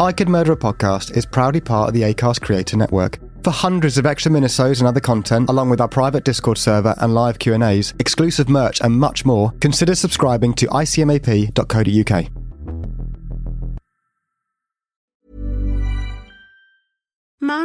I Could Murder a Podcast is proudly part of the ACAST Creator Network. For hundreds of extra minisodes and other content, along with our private Discord server and live Q&As, exclusive merch and much more, consider subscribing to icmap.co.uk.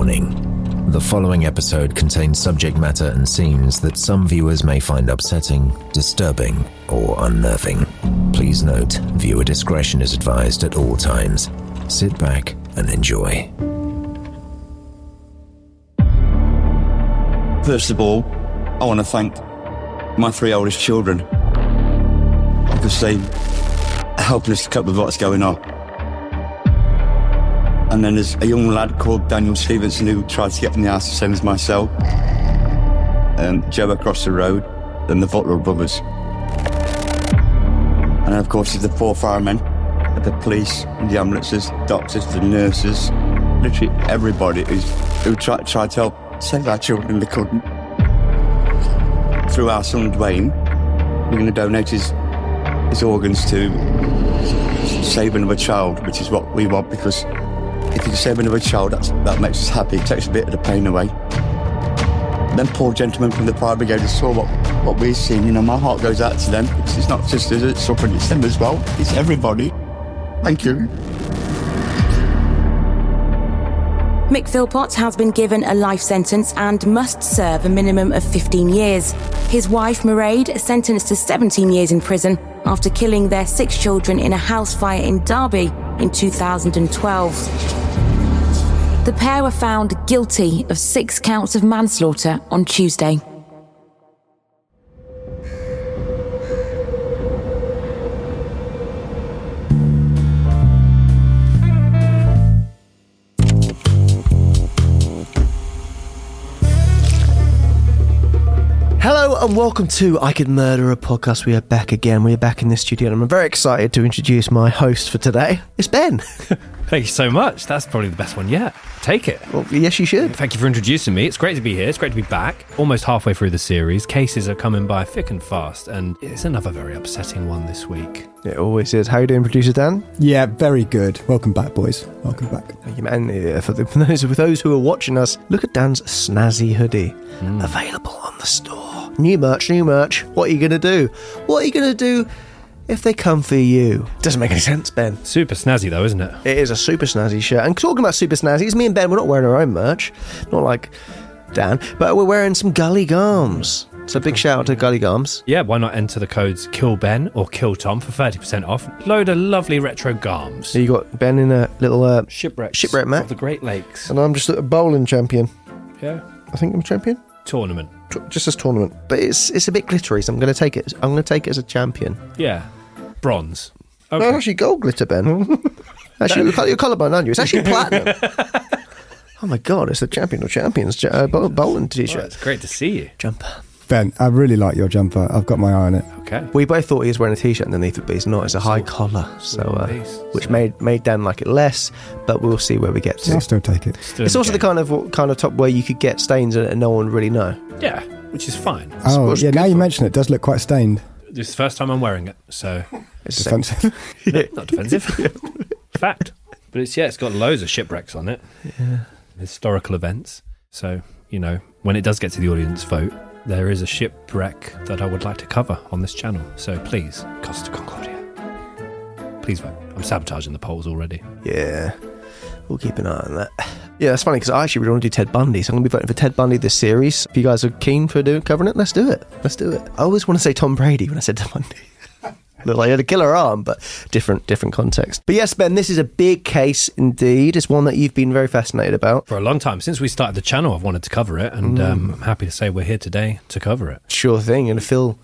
Warning. The following episode contains subject matter and scenes that some viewers may find upsetting, disturbing, or unnerving. Please note, viewer discretion is advised at all times. Sit back and enjoy. First of all, I want to thank my three oldest children they helped us cope with what's going on. And then there's a young lad called Daniel Stevenson who tried to get in the house the same as myself. Um, Joe across the road, then the Butler brothers. And of course, there's the four firemen, the police, the ambulances, doctors, the nurses, literally everybody who's, who tried, tried to help save our children, they couldn't. Through our son Dwayne, we're going to donate his, his organs to save another child, which is what we want because if you save another child, that's, that makes us happy. It takes a bit of the pain away. Then poor gentlemen from the fire brigade saw what, what we've seen. You know, my heart goes out to them. It's, it's not just us it's suffering, it's them as well. It's everybody. Thank you. Mick Philpott has been given a life sentence and must serve a minimum of 15 years. His wife, Mairead, sentenced to 17 years in prison after killing their six children in a house fire in Derby in 2012. The pair were found guilty of six counts of manslaughter on Tuesday. Hello and welcome to I Could Murder a Podcast. We are back again. We are back in the studio and I'm very excited to introduce my host for today. It's Ben. Thank you so much. That's probably the best one yet. Take it. Well, yes, you should. Thank you for introducing me. It's great to be here. It's great to be back. Almost halfway through the series. Cases are coming by thick and fast, and it's another very upsetting one this week. It always is. How you doing, producer Dan? Yeah, very good. Welcome back, boys. Welcome back. Thank you, man. Uh, For, the, for those for those who are watching us, look at Dan's snazzy hoodie available on the store. New merch, new merch. What are you going to do? What are you going to do if they come for you? Doesn't make any sense, Ben. Super snazzy, though, isn't it? It is a super snazzy shirt. And talking about super snazzies, me and Ben, we're not wearing our own merch. Not like Dan, but we're wearing some Gully Garms. So big shout out to Gully Garms. Yeah, why not enter the codes Kill Ben or Kill Tom for 30% off? Load of lovely retro garms. You got Ben in a little uh, Shipwrecks Shipwreck mat. of the Great Lakes. and I'm just a bowling champion. Yeah. I think I'm a champion. Tournament. T- Just as tournament, but it's it's a bit glittery, so I'm going to take it. I'm going to take it as a champion. Yeah. Bronze. No, actually, gold glitter, Ben. actually, look at your collarbone, aren't you? It's actually platinum. oh my god, it's the champion of champions uh, bow- bowling Well, t-shirt it's great to see you. jumper. Ben, I really like your jumper. I've got my eye on it. Okay. We both thought he was wearing a t-shirt underneath it, but he's not. It's a high collar, so uh, piece. which made made Dan like it less. But we'll see where we get to. I'll still take it. Still It's also the game. kind of kind of top where you could get stains in it and no one would really know. Yeah, which is fine. Oh, Suppose yeah, now you mention it, it does look quite stained. This is the first time I'm wearing it, so It's the same. Defensive. not defensive. Fact. But it's yeah, it's got loads of shipwrecks on it. Yeah. Historical events. So, you know, when it does get to the audience vote, there is a shipwreck that I would like to cover on this channel. So please, Costa Concordia. Please vote. I'm sabotaging the polls already. Yeah. We'll keep an eye on that. Yeah, it's funny because I actually really want to do Ted Bundy, so I'm going to be voting for Ted Bundy this series. If you guys are keen for doing covering it, let's do it. Let's do it. I always want to say Tom Brady when I said Ted Bundy. Looked like he had a killer arm, but different different context. But yes, Ben, this is a big case indeed. It's one that you've been very fascinated about. For a long time, since we started the channel, I've wanted to cover it, and um, I'm happy to say we're here today to cover it. Sure thing. To fill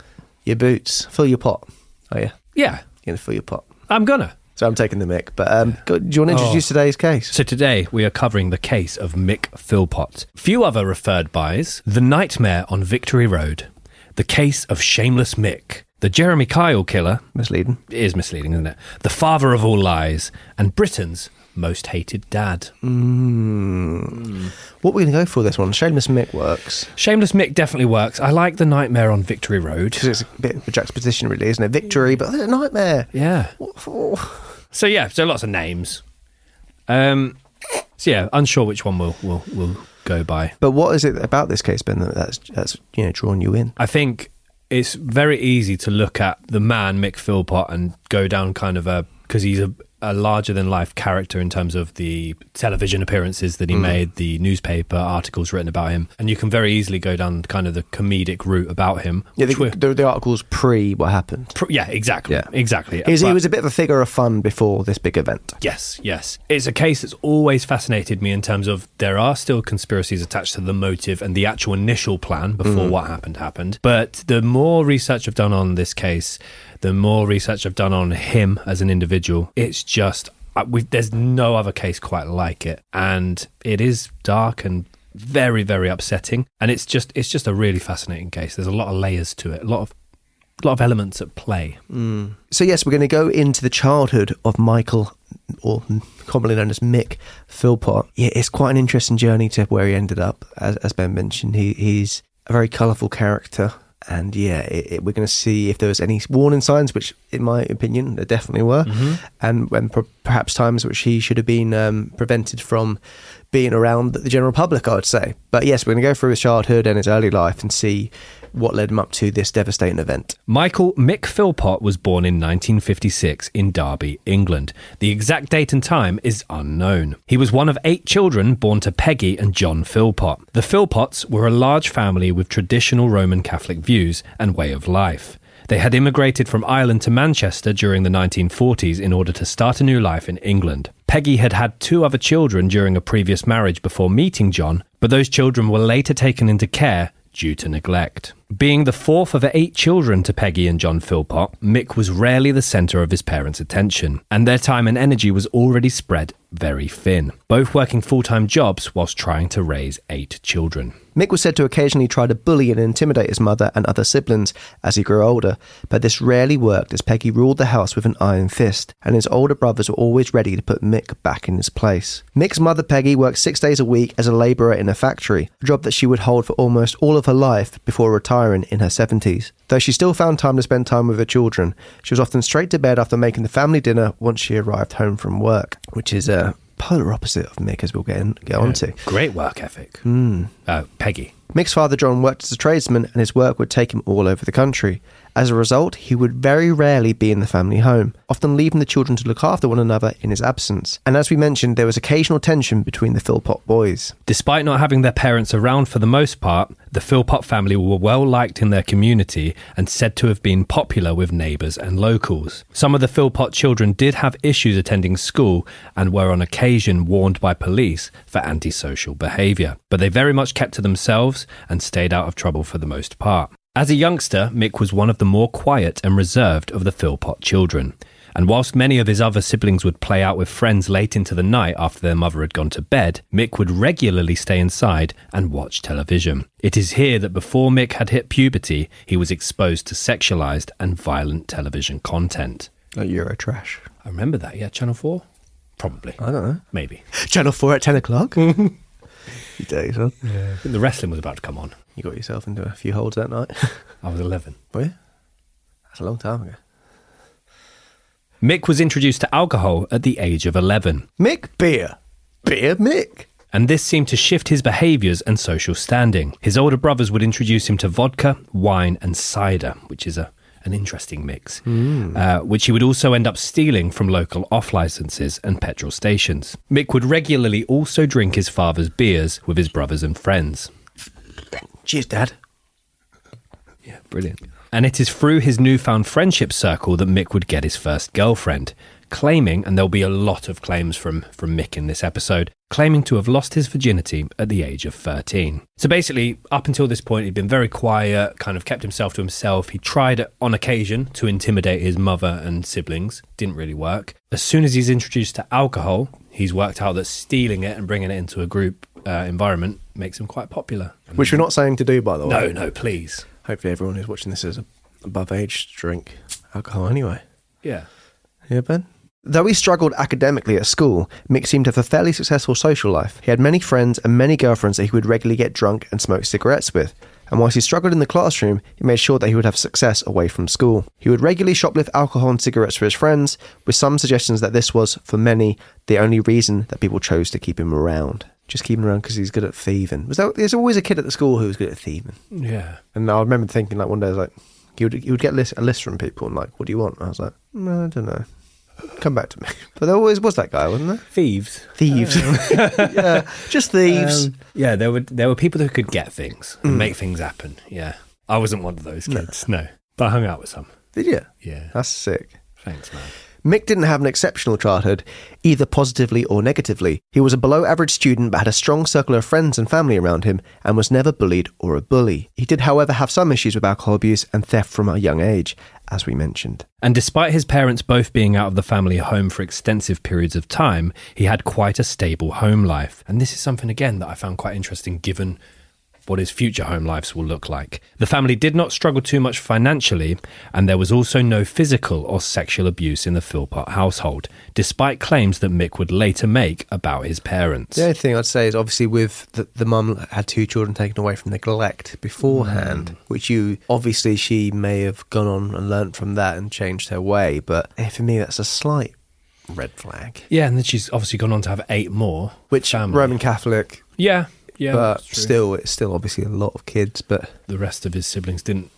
your boots, fill your pot. Oh yeah, Yeah, you're to fill your pot. I'm gonna. So I'm taking the mic. But um, do you want to introduce Oh. today's case? So today we are covering the case of Mick Philpott. Few other referred bys: The Nightmare on Victory Road, The Case of Shameless Mick, The Jeremy Kyle Killer. Misleading. is misleading, isn't it? The Father of All Lies, and Britain's Most Hated Dad. Mm. What are we're going to go for this one? Shameless Mick works Shameless Mick definitely works. I like The Nightmare on Victory Road. because it's a bit of a juxtaposition, really, isn't it? Victory, but a nightmare. Yeah. What for? So yeah, so lots of names. Um. So yeah, unsure which one we'll we'll, we'll go by. But what is it about this case, Ben, that that's, that's you know drawn you in? I think it's very easy to look at the man Mick Philpott and go down kind of a because he's a, a larger than life character in terms of the television appearances that he mm. made, the newspaper articles written about him, and you can very easily go down kind of the comedic route about him. Yeah, the, the, the article's pre what happened. pr- yeah, exactly, Yeah. exactly. He was, he was a bit of a figure of fun before this big event. Yes, yes. It's a case that's always fascinated me in terms of there are still conspiracies attached to the motive and the actual initial plan before mm. what happened happened. But the more research I've done on this case, the more research I've done on him as an individual, it's just uh, we, there's no other case quite like it, and it is dark and very, very upsetting. And it's just it's just a really fascinating case. There's a lot of layers to it, a lot of a lot of elements at play. So yes, we're going to go into the childhood of Michael, or commonly known as Mick Philpott. Yeah, it's quite an interesting journey to where he ended up. As, as Ben mentioned, he, he's a very colourful character, and yeah, it, it, we're going to see if there was any warning signs, which, in my opinion, there definitely were, and when per, perhaps times which he should have been um, prevented from being around the general public. I would say, but yes, we're going to go through his childhood and his early life and see what led him up to this devastating event. Michael Mick Philpott was born in 1956 in Derby, England. The exact date and time is unknown. He was one of eight children born to Peggy and John Philpott. The Philpotts were a large family with traditional Roman Catholic views and way of life. They had immigrated from Ireland to Manchester during the 1940s in order to start a new life in England. Peggy had had two other children during a previous marriage before meeting John, but those children were later taken into care due to neglect. Being the fourth of eight children to Peggy and John Philpott, Mick was rarely the centre of his parents' attention, and their time and energy was already spread very thin, both working full time jobs whilst trying to raise eight children. Mick was said to occasionally try to bully and intimidate his mother and other siblings as he grew older, but this rarely worked as Peggy ruled the house with an iron fist, and his older brothers were always ready to put Mick back in his place. Mick's mother, Peggy, worked six days a week as a labourer in a factory, a job that she would hold for almost all of her life before retiring in her 70s. Though she still found time to spend time with her children, she was often straight to bed after making the family dinner once she arrived home from work, which is a polar opposite of Mick, as we'll get, in, get on to. Great work ethic. Uh, Peggy. Mick's father John worked as a tradesman and his work would take him all over the country. As a result, he would very rarely be in the family home, often leaving the children to look after one another in his absence. And as we mentioned, there was occasional tension between the Philpott boys. Despite not having their parents around for the most part, the Philpott family were well liked in their community and said to have been popular with neighbours and locals. Some of the Philpott children did have issues attending school and were on occasion warned by police for antisocial behaviour, but they very much kept to themselves and stayed out of trouble for the most part. As a youngster, Mick was one of the more quiet and reserved of the Philpott children. And whilst many of his other siblings would play out with friends late into the night after their mother had gone to bed, Mick would regularly stay inside and watch television. It is here that before Mick had hit puberty, he was exposed to sexualized and violent television content. Oh, like Euro trash. I remember that, yeah, Channel 4? Probably. I don't know. Maybe. Channel 4 at 10 o'clock? you days, huh? I think the wrestling was about to come on. You got yourself into a few holes that night. I was 11. Were you? That's a long time ago. Mick was introduced to alcohol at the age of 11. Mick beer. Beer Mick. and this seemed to shift his behaviours and social standing. His older brothers would introduce him to vodka, wine, and cider, which is a an interesting mix, uh, which he would also end up stealing from local off licenses and petrol stations. Mick would regularly also drink his father's beers with his brothers and friends. Cheers, Dad. Yeah, brilliant. And it is through his newfound friendship circle that Mick would get his first girlfriend, claiming, and there'll be a lot of claims from, from Mick in this episode, claiming to have lost his virginity at the age of 13. So basically, up until this point, he'd been very quiet, kind of kept himself to himself. He tried on occasion to intimidate his mother and siblings, didn't really work. As soon as he's introduced to alcohol, he's worked out that stealing it and bringing it into a group uh, environment makes him quite popular. Which we're not saying to do, by the way. No, no, please. Hopefully, everyone who's watching this is above age to drink alcohol anyway. Yeah. Yeah, Ben? Though he struggled academically at school, Mick seemed to have a fairly successful social life. He had many friends and many girlfriends that he would regularly get drunk and smoke cigarettes with. And whilst he struggled in the classroom, he made sure that he would have success away from school. He would regularly shoplift alcohol and cigarettes for his friends, with some suggestions that this was, for many, the only reason that people chose to keep him around. Just keep him around because he's good at thieving. Was there, there's always a kid at the school who was good at thieving. Yeah. And I remember thinking, like, one day, I was like, he would, he would get a list, a list from people and, like, what do you want? And I was like, "Mm, I don't know. Come back to me. But there always was that guy, wasn't there? Thieves. Thieves. yeah, just thieves. Um, yeah, there were there were people who could get things and Mm. make things happen. Yeah, I wasn't one of those kids. No, but I hung out with some. Did you? Yeah, That's sick. thanks, man. Mick didn't have an exceptional childhood, either positively or negatively. He was a below average student but had a strong circle of friends and family around him and was never bullied or a bully. He did, however, have some issues with alcohol abuse and theft from a young age, as we mentioned. And despite his parents both being out of the family home for extensive periods of time, he had quite a stable home life. And this is something again that I found quite interesting, given what his future home lives will look like. The family did not struggle too much financially, and there was also no physical or sexual abuse in the Philpott household, despite claims that Mick would later make about his parents. The only thing I'd say is obviously with the, the mum had two children taken away from neglect beforehand, which you obviously she may have gone on and learnt from that and changed her way. But eh, for me, that's a slight red flag. Yeah, and then she's obviously gone on to have eight more. Which family. Roman Catholic, Yeah, yeah. but still, it's still obviously a lot of kids. But the rest of his siblings didn't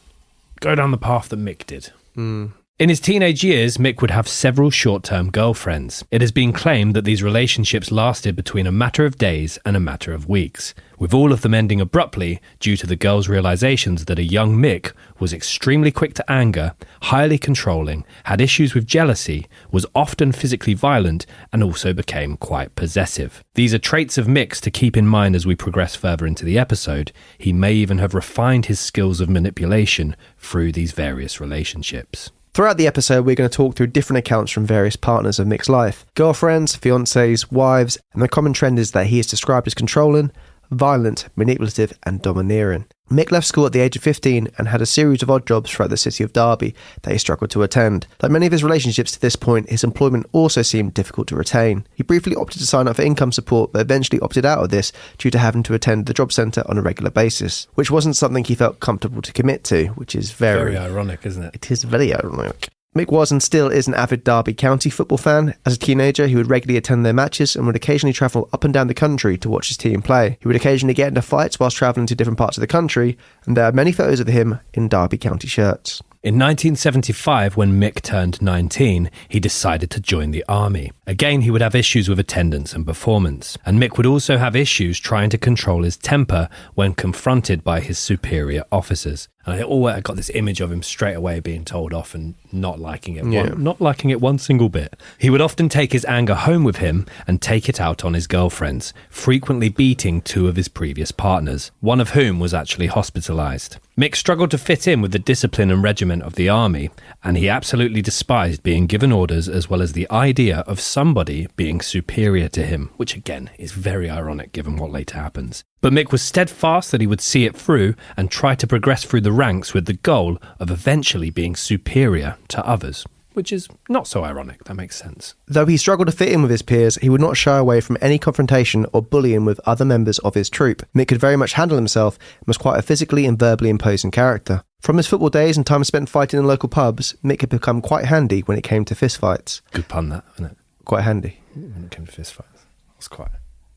go down the path that Mick did. Mm. In his teenage years, Mick would have several short term girlfriends. It has been claimed that these relationships lasted between a matter of days and a matter of weeks, with all of them ending abruptly due to the girls' realizations that a young Mick was extremely quick to anger, highly controlling, had issues with jealousy, was often physically violent, and also became quite possessive. These are traits of Mick's to keep in mind as we progress further into the episode. He may even have refined his skills of manipulation through these various relationships. Throughout the episode, we're going to talk through different accounts from various partners of Mick's life. Girlfriends, fiancés, wives, and the common trend is that he is described as controlling, violent, manipulative, and domineering. Mick left school at the age of 15 and had a series of odd jobs throughout the city of Derby that he struggled to attend. Like many of his relationships to this point, his employment also seemed difficult to retain. He briefly opted to sign up for income support, but eventually opted out of this due to having to attend the job centre on a regular basis, which wasn't something he felt comfortable to commit to, which is very, Very ironic, isn't it? it is very ironic. Mick was and still is an avid Derby County football fan. As a teenager, he would regularly attend their matches and would occasionally travel up and down the country to watch his team play. He would occasionally get into fights whilst travelling to different parts of the country, and there are many photos of him in Derby County shirts. In 1975, when Mick turned 19, he decided to join the army. Again, he would have issues with attendance and performance, and Mick would also have issues trying to control his temper when confronted by his superior officers. And I always I got this image of him straight away being told off and not liking it, Yeah. one, not liking it one single bit. He would often take his anger home with him and take it out on his girlfriends, frequently beating two of his previous partners, one of whom was actually hospitalized. Mick struggled to fit in with the discipline and regiment of the army, and he absolutely despised being given orders as well as the idea of somebody being superior to him, which again is very ironic given what later happens. But Mick was steadfast that he would see it through and try to progress through the ranks with the goal of eventually being superior to others, which is not so ironic. That makes sense. Though he struggled to fit in with his peers, he would not shy away from any confrontation or bullying with other members of his troop. Mick could very much handle himself and was quite a physically and verbally imposing character. From his football days and time spent fighting in local pubs, Mick had become quite handy when it came to fistfights. Good pun, that, isn't it? Quite handy. When it came to fistfights. That's quite.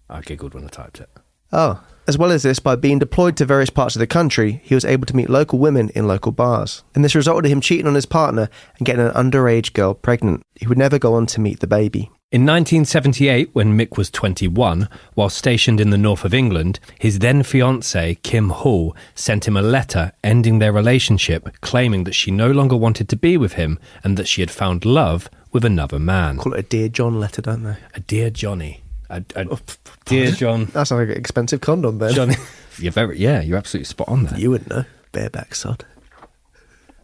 I giggled when I typed it. Oh. As well as this, by being deployed to various parts of the country, he was able to meet local women in local bars. And this resulted in him cheating on his partner and getting an underage girl pregnant. He would never go on to meet the baby. In 1978, when Mick was 21, while stationed in the north of England, his then fiancée, Kim Hall, sent him a letter ending their relationship, claiming that she no longer wanted to be with him and that she had found love with another man. Call it a Dear John letter, don't they? A dear Johnny. A, a oh, dear John. That's like an expensive condom, then. Johnny. You're very, yeah, you're absolutely spot on there. You wouldn't know. Bareback sod.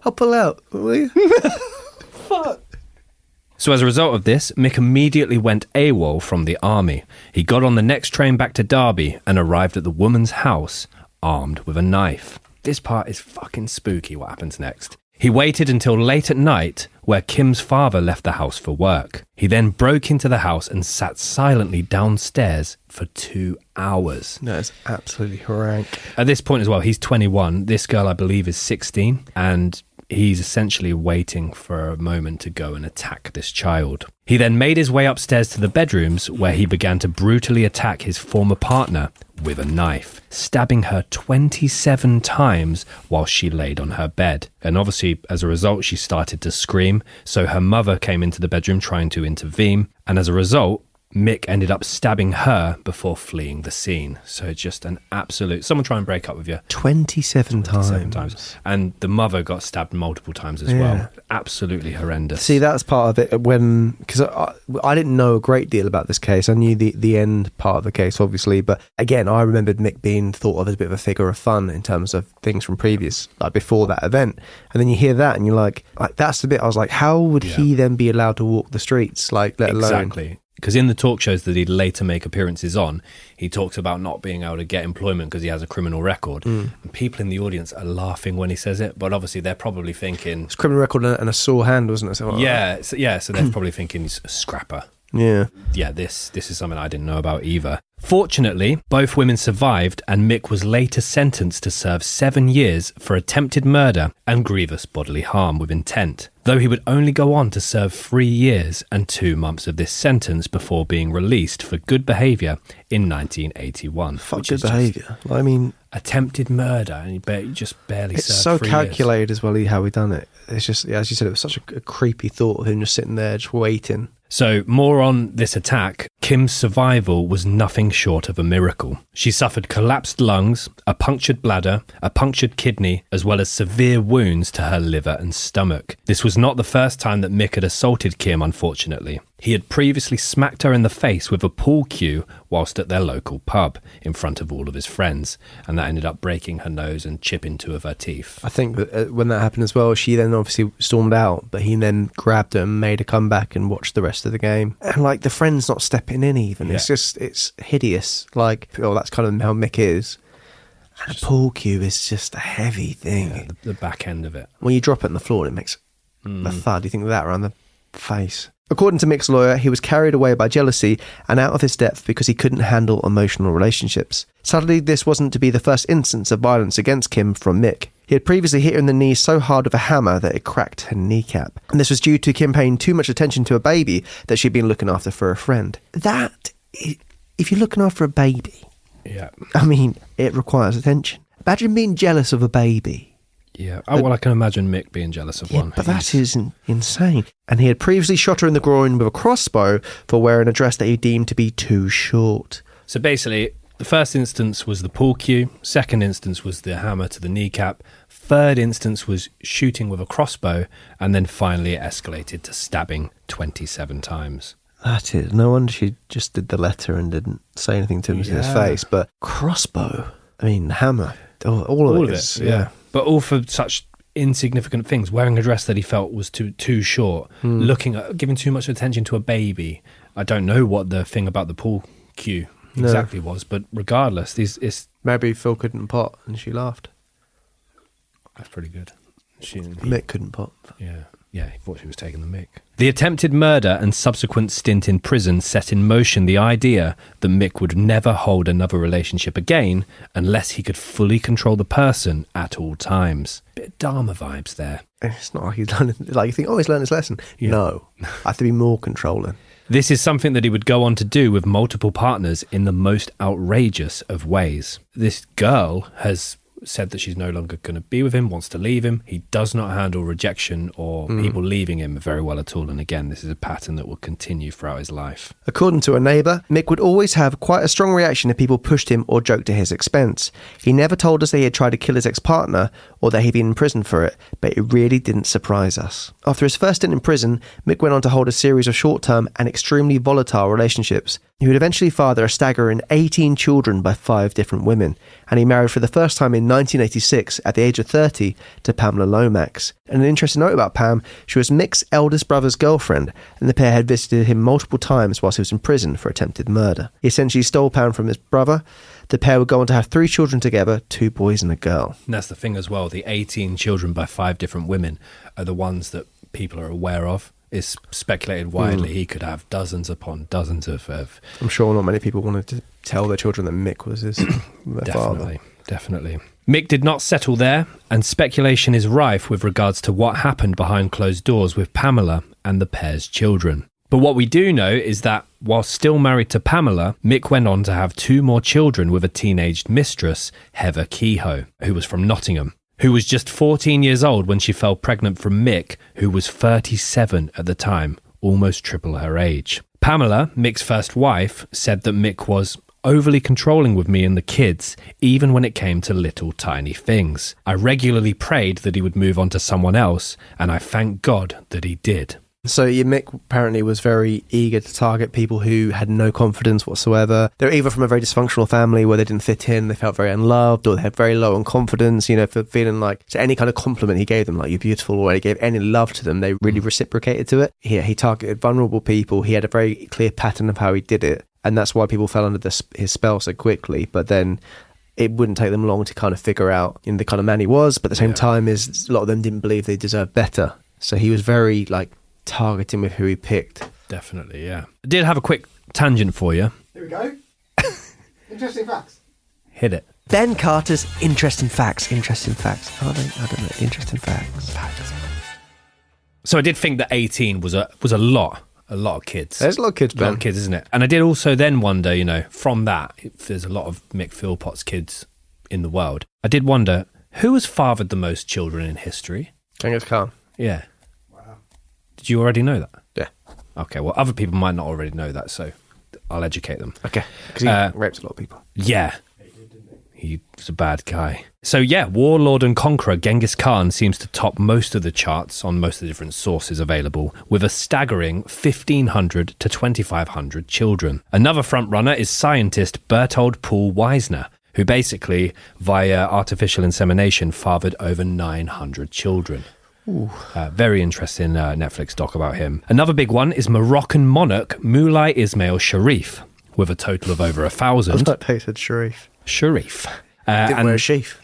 I'll pull out, will you? So, as a result of this, Mick immediately went AWOL from the army. He got on the next train back to Derby and arrived at the woman's house armed with a knife. This part is fucking spooky what happens next. He waited until late at night, where Kim's father left the house for work. He then broke into the house and sat silently downstairs for two hours. no, it's absolutely rank. At this point as well, he's 21. This girl, I believe, is 16. And he's essentially waiting for a moment to go and attack this child. He then made his way upstairs to the bedrooms where he began to brutally attack his former partner with a knife, stabbing her 27 times while she laid on her bed. And obviously, as a result, she started to scream. So her mother came into the bedroom trying to intervene. And as a result, Mick ended up stabbing her before fleeing the scene. So just an absolute. Someone try and break up with you. 27 times. Seven times. And the mother got stabbed multiple times as Yeah. well. Absolutely horrendous. See, that's part of it when because I, I didn't know a great deal about this case. I knew the the end part of the case, obviously, but again, I remembered Mick being thought of as a bit of a figure of fun in terms of things from previous, like before that event. And then you hear that, and you're like, like that's the bit. I was like, how would he then be allowed to walk the streets? Like, let alone Exactly. Because in the talk shows that he'd later make appearances on, he talks about not being able to get employment because he has a criminal record. Mm. And people in the audience are laughing when he says it, but obviously they're probably thinking, it's a criminal record and a, sore hand, wasn't it? Something like yeah, so, yeah. So they're probably thinking he's a scrapper. yeah. yeah, this this is something I didn't know about either. Fortunately, both women survived, and Mick was later sentenced to serve seven years for attempted murder and grievous bodily harm with intent. Though he would only go on to serve three years and two months of this sentence before being released for good behaviour in 1981. Fuck good behaviour. I mean, Attempted murder, and he, ba- just barely it's served so three years. calculated as well how he done it. It's just, yeah, as you said, it was such a, a creepy thought of him just sitting there, just waiting. So, more on this attack. Kim's survival was nothing short of a miracle. She suffered collapsed lungs, a punctured bladder, a punctured kidney, as well as severe wounds to her liver and stomach. This was not the first time that Mick had assaulted Kim, unfortunately. He had previously smacked her in the face with a pool cue whilst at their local pub in front of all of his friends, and that ended up breaking her nose and chipping two of her teeth. I think uh, when that happened as well, she then obviously stormed out, but he then grabbed her and made her come back and watch the rest of the game. And like the friend's not stepping in even. It's just it's hideous. Like oh, that's kind of how Mick is. And a pool cue is just a heavy thing. Yeah, the, the back end of it. When you drop it on the floor, it makes a mm. thud. You think of that around the face. According to Mick's lawyer, he was carried away by jealousy and out of his depth because he couldn't handle emotional relationships. Sadly, this wasn't to be the first instance of violence against Kim from Mick. He had previously hit her in the knee so hard with a hammer that it cracked her kneecap. And this was due to Kim paying too much attention to a baby that she'd been looking after for a friend. That, if you're looking after a baby, Yeah. I mean, it requires attention. Imagine being jealous of a baby. Yeah. Oh, well, I can imagine Mick being jealous of Yeah, one. but that is insane. And he had previously shot her in the groin with a crossbow for wearing a dress that he deemed to be too short. So basically, the first instance was the pool cue, second instance was the hammer to the kneecap, third instance was shooting with a crossbow, and then finally it escalated to stabbing 27 times. That is. No wonder she just did the letter and didn't say anything to him in his face. But crossbow, I mean, hammer, all, all of it is. yeah. But all for such insignificant things. Wearing a dress that he felt was too too short, Hmm. looking at giving too much attention to a baby. I don't know what the thing about the pool cue No. exactly was, but regardless, these it's Maybe Phil couldn't pot and she laughed. That's pretty good. She, he- Mick couldn't pop. Yeah. Yeah, he thought she was taking the mic. The attempted murder and subsequent stint in prison set in motion the idea that Mick would never hold another relationship again unless he could fully control the person at all times. Bit of Dharma vibes there. It's not like he's learning, like you think, oh, he's learned his lesson. No, I have to be more controlling. This is something that he would go on to do with multiple partners in the most outrageous of ways. This girl has said that she's no longer going to be with him, wants to leave him. He does not handle rejection or Mm. people leaving him very well at all. And again, this is a pattern that will continue throughout his life. According to a neighbour, Mick would always have quite a strong reaction if people pushed him or joked at his expense. He never told us that he had tried to kill his ex partner or that he'd been in prison for it, but it really didn't surprise us. After his first stint in prison, Mick went on to hold a series of short term and extremely volatile relationships. He would eventually father a staggering 18 children by five different women, and he married for the first time in 1986 at the age of 30 to Pamela Lomax. And an interesting note about Pam, she was Mick's eldest brother's girlfriend, and the pair had visited him multiple times whilst he was in prison for attempted murder. He essentially stole Pam from his brother. The pair would go on to have three children together, two boys and a girl. And that's the thing as well. The 18 children by five different women are the ones that people are aware of. It's speculated widely Mm. he could have dozens upon dozens of, of I'm sure not many people wanted to tell their children that Mick was his their Definitely, father. definitely. Mick did not settle there, and speculation is rife with regards to what happened behind closed doors with Pamela and the pair's children. But what we do know is that while still married to Pamela, Mick went on to have two more children with a teenaged mistress, Heather Kehoe, who was from Nottingham, who was just 14 years old when she fell pregnant from Mick, who was 37 at the time, almost triple her age. Pamela, Mick's first wife, said that Mick was overly controlling with me and the kids, even when it came to little tiny things. I regularly prayed that he would move on to someone else, and I thank God that he did. So yeah, Mick apparently was very eager to target people who had no confidence whatsoever. They were either from a very dysfunctional family where they didn't fit in, they felt very unloved, or they had very low on confidence. You know, for feeling like so any kind of compliment he gave them, like "you're beautiful," or he gave any love to them, they hmm. really reciprocated to it. Yeah, he targeted vulnerable people. He had a very clear pattern of how he did it, and that's why people fell under this, his spell so quickly. But then. It wouldn't take them long to kind of figure out you know, the kind of man he was, but at the same time, is a lot of them didn't believe they deserved better. So he was very like targeting with who he picked. Definitely, yeah. I did have a quick tangent for you. Here we go. Interesting facts. Hit it. Ben Carter's interesting facts. Interesting facts. Are they? I don't know. Interesting facts. Facts. So I did think that 18 was a was a lot, a lot of kids. There's a lot of kids, A lot of kids, isn't it? And I did also then wonder, you know, from that, if there's a lot of Mick Philpott's kids in the world, I did wonder who has fathered the most children in history? Genghis Khan. Yeah. Did you already know that? Yeah. Okay. Well, other people might not already know that, so I'll educate them. Okay. Because he Uh, raped a lot of people. Yeah. He was a bad guy. So, yeah, warlord and conqueror Genghis Khan seems to top most of the charts on most of the different sources available, with a staggering 1,500 to 2,500 children. Another frontrunner is scientist Berthold Paul Wiesner, who basically, via artificial insemination, fathered over 900 children. Uh, very interesting uh, Netflix doc about him. Another big one is Moroccan monarch Moulay Ismail Sharif, with a total of over a thousand. thought they said Sharif. Sharif. Uh, Didn't and, wear a sheath.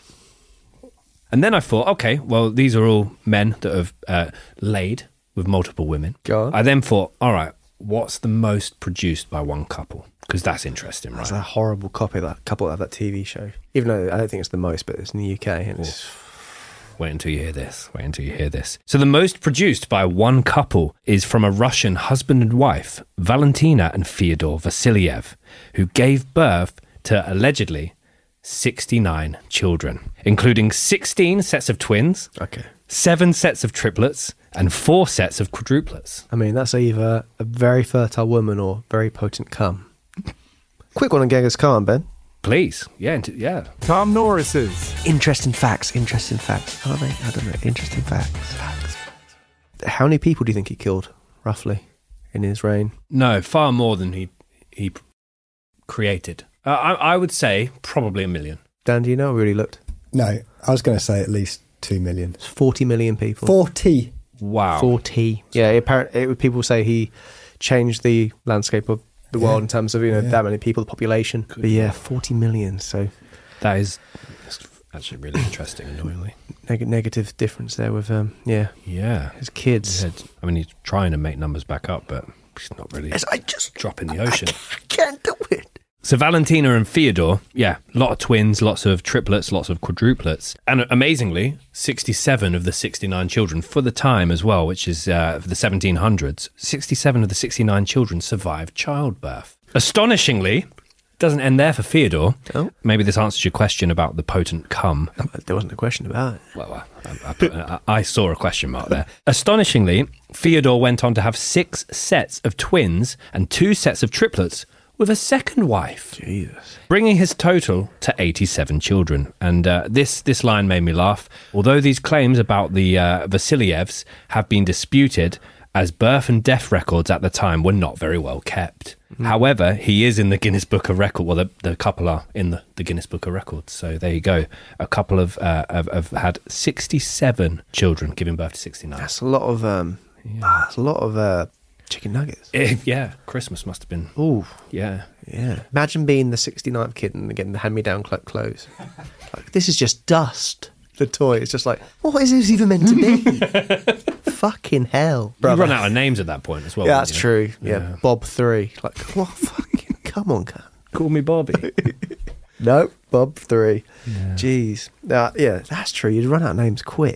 and then I thought, okay, well, these are all men that have uh, laid with multiple women. Go on. I then thought, all right, what's the most produced by one couple? Because that's interesting, right? That's a horrible copy of that couple of that TV show. Even though I don't think it's the most, but it's in the UK. And it's, Wait until you hear this. Wait until you hear this. So, the most produced by one couple is from a Russian husband and wife, Valentina and Fyodor Vasiliev, who gave birth to allegedly 69 children, including 16 sets of twins, okay. seven sets of triplets, and four sets of quadruplets. I mean, that's either a very fertile woman or very potent cum. Quick one on Genghis Khan, Ben. Please. Yeah. int- Yeah. Tom Norris's Interesting facts. Interesting facts. Are they? I don't know. Interesting facts. How many people do you think he killed, roughly, in his reign? No, far more than he, he created. Uh, I, I would say probably a million. Dan, do you know? We already looked. No, I was going to say at least two million. It's 40 million people. Forty. Wow. 40. Yeah, apparently, it, people say he changed the landscape of the Yeah. world in terms of, you know, Yeah. that many people, the population. But yeah, 40 million. So That is actually really interesting, annoyingly. neg- negative difference there with, um, yeah, Yeah. his kids. Had- I mean, he's trying to make numbers back up, but he's not really Yes, I just drop in the ocean. I can't do it. So Valentina and Theodore, yeah, a lot of twins, lots of triplets, lots of quadruplets, and amazingly, 67 of the 69 children for the time as well, which is uh, for the 1700s. 67 of the 69 children survived childbirth. Astonishingly, doesn't end there for Theodore. Oh. Maybe this answers your question about the potent cum. There wasn't a question about it. Well, I, I, put, I, I saw a question mark there. Astonishingly, Theodore went on to have six sets of twins and two sets of triplets with a second wife, Jesus. bringing his total to 87 children. And uh, this this line made me laugh. Although these claims about the uh, Vasilyevs have been disputed, as birth and death records at the time were not very well kept. However, he is in the Guinness Book of Records. Well, the, the couple are in the, the Guinness Book of Records. So there you go. A couple of uh, have, have had 67 children giving birth to 69. That's a lot of um. ah, That's a lot of uh, chicken nuggets. Eh, yeah, Christmas must have been. Ooh, Yeah. yeah. Imagine being the 69th kid and getting the hand-me-down cl- clothes. like this is just dust. The toy. It's just like, what is this even meant to be? Fucking hell, brother. You run out of names at that point as well. Yeah, that's you? true. Yeah, Yeah. Bob three. Like, what? Fucking, come on, cunt. Call me Bobby. No, Bob three. Jeez. Uh, yeah, that's true. You'd run out of names quick.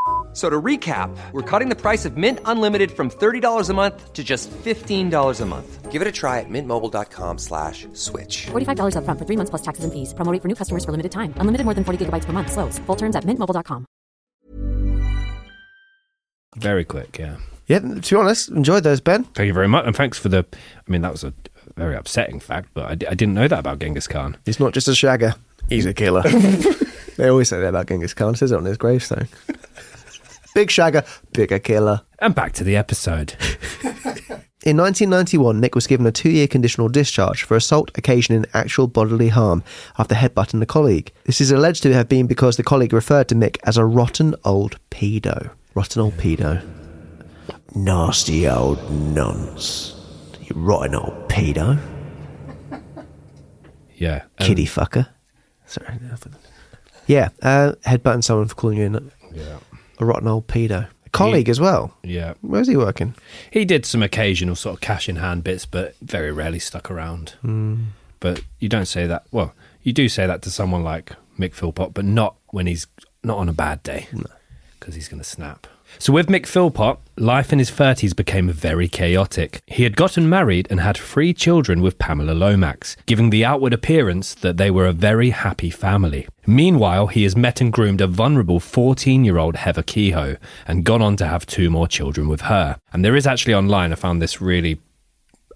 F- So to recap, we're cutting the price of Mint Unlimited from $30 a month to just $15 a month. Give it a try at mintmobile.com slash switch. $45 upfront for three months plus taxes and fees. Promo rate for new customers for limited time. Unlimited more than 40 gigabytes per month. Slows. Full terms at mintmobile.com. Very quick, yeah. Yeah, to be honest, enjoyed those, Ben. Thank you very much. And thanks for the. I mean, that was a very upsetting fact, but I, I didn't know that about Genghis Khan. He's not just a shagger, he's a killer. they always say that about Genghis Khan, says it on his gravestone. Big shagger, bigger killer. And back to the episode. In 1991, Nick was given a two year conditional discharge for assault occasioning actual bodily harm after headbutting a colleague. This is alleged to have been because the colleague referred to Nick as a rotten old pedo. Rotten old pedo. Nasty old nonce. You rotten old pedo. Yeah. um, Kitty fucker. Sorry. Yeah, uh, headbutting someone for calling you a, Yeah. A rotten old pedo. A colleague as well. Yeah. Where's he working? He did some occasional sort of cash in hand bits, but very rarely stuck around. Hmm. But you don't say that. Well, you do say that to someone like Mick Philpott, but not when he's not on a bad day, because he's going to snap. So with Mick Philpott, life in his 30s became very chaotic. He had gotten married and had three children with Pamela Lomax, giving the outward appearance that they were a very happy family. Meanwhile, he has met and groomed a vulnerable 14 year old Heather Kehoe and gone on to have two more children with her. And there is actually online, I found this really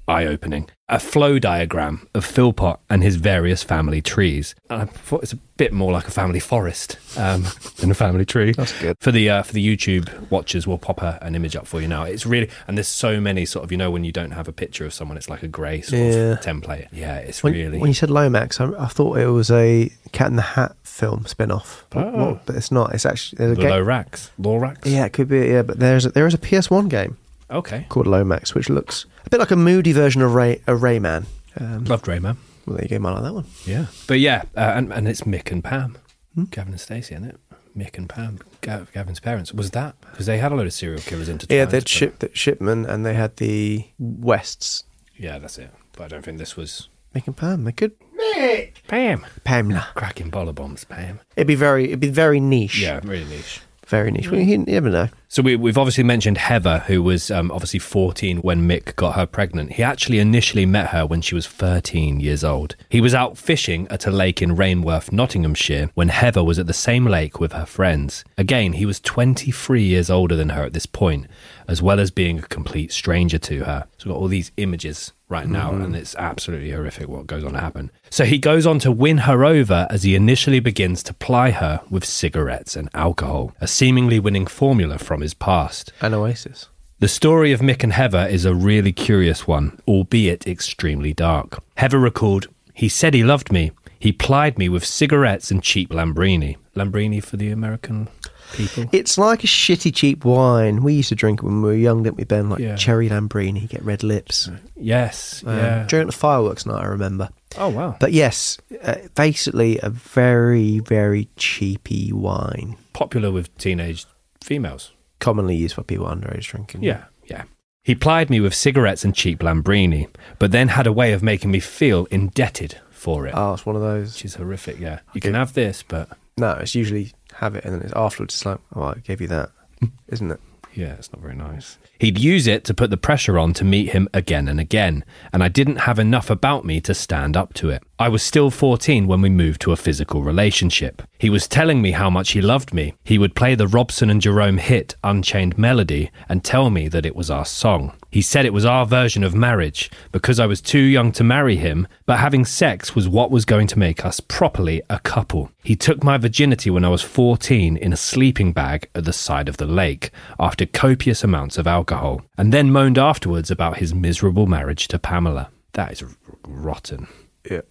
eye opening. A flow diagram of Philpott and his various family trees. And I thought it's a bit more like a family forest um, than a family tree. That's good. For the uh, for the YouTube watchers, we'll pop a, an image up for you now. It's really and there's so many sort of you know when you don't have a picture of someone, it's like a grey sort Yeah. of template. Yeah, it's When, really when you said Lomax, I, I thought it was a Cat in the Hat film spin off. But, Oh. what- but it's not. It's actually there's a the game. Lorax, Lorax. Yeah, it could be. Yeah, but there's a, there is a PS1 game Okay. called Lomax, which looks a bit like a moody version of Ray of Rayman. Um, Loved Rayman. well, there you go. Might like that one. Yeah, but yeah, uh, and and it's Mick and Pam, Hmm? Gavin and Stacey, isn't it? Mick and Pam, Gav- Gavin's parents. Was that because they had a load of serial killers into? Yeah, they'd ship the shipment, and they had the Wests. Yeah, that's it. But I don't think this was Mick and Pam. They could Mick Pam. Pamela. Cracking boller bombs, Pam. It'd be very. It'd be very niche. Yeah, really niche. very niche. Well, you, you never know. So we, we've obviously mentioned Heather, who was um, obviously 14 when Mick got her pregnant. He actually initially met her when she was 13 years old. He was out fishing at a lake in Rainworth, Nottinghamshire, when Heather was at the same lake with her friends. Again, he was 23 years older than her at this point, as well as being a complete stranger to her. So we've got all these images right now, and it's absolutely horrific what goes on to happen. So he goes on to win her over as he initially begins to ply her with cigarettes and alcohol, a seemingly winning formula from his past. An oasis. The story of Mick and Heather is a really curious one, albeit extremely dark. Heather recalled, He said he loved me. He plied me with cigarettes and cheap Lambrini. Lambrini for the American people? It's like a shitty cheap wine. We used to drink it when we were young, didn't we, Ben? Like Yeah. cherry Lambrini, get red lips. Yes, Um, yeah. During the fireworks night, I remember. Oh, wow. But yes, uh, basically a very, very cheapy wine, Popular with teenage females. Commonly used for people underage drinking. Yeah, yeah. He plied me with cigarettes and cheap Lambrini, but then had a way of making me feel indebted for it. Oh, it's one of those. Which is horrific, yeah. You Okay. can have this, but No, it's usually have it and then it's afterwards. It's like, oh, I gave you that, isn't it? Yeah, it's not very nice. He'd use it to put the pressure on to meet him again and again, and I didn't have enough about me to stand up to it. I was still 14 when we moved to a physical relationship. He was telling me how much he loved me. He would play the Robson and Jerome hit Unchained Melody and tell me that it was our song. He said it was our version of marriage because I was too young to marry him, but having sex was what was going to make us properly a couple. He took my virginity when I was 14 in a sleeping bag at the side of the lake after copious amounts of alcohol, and then moaned afterwards about his miserable marriage to Pamela. That is r- rotten. Yeah.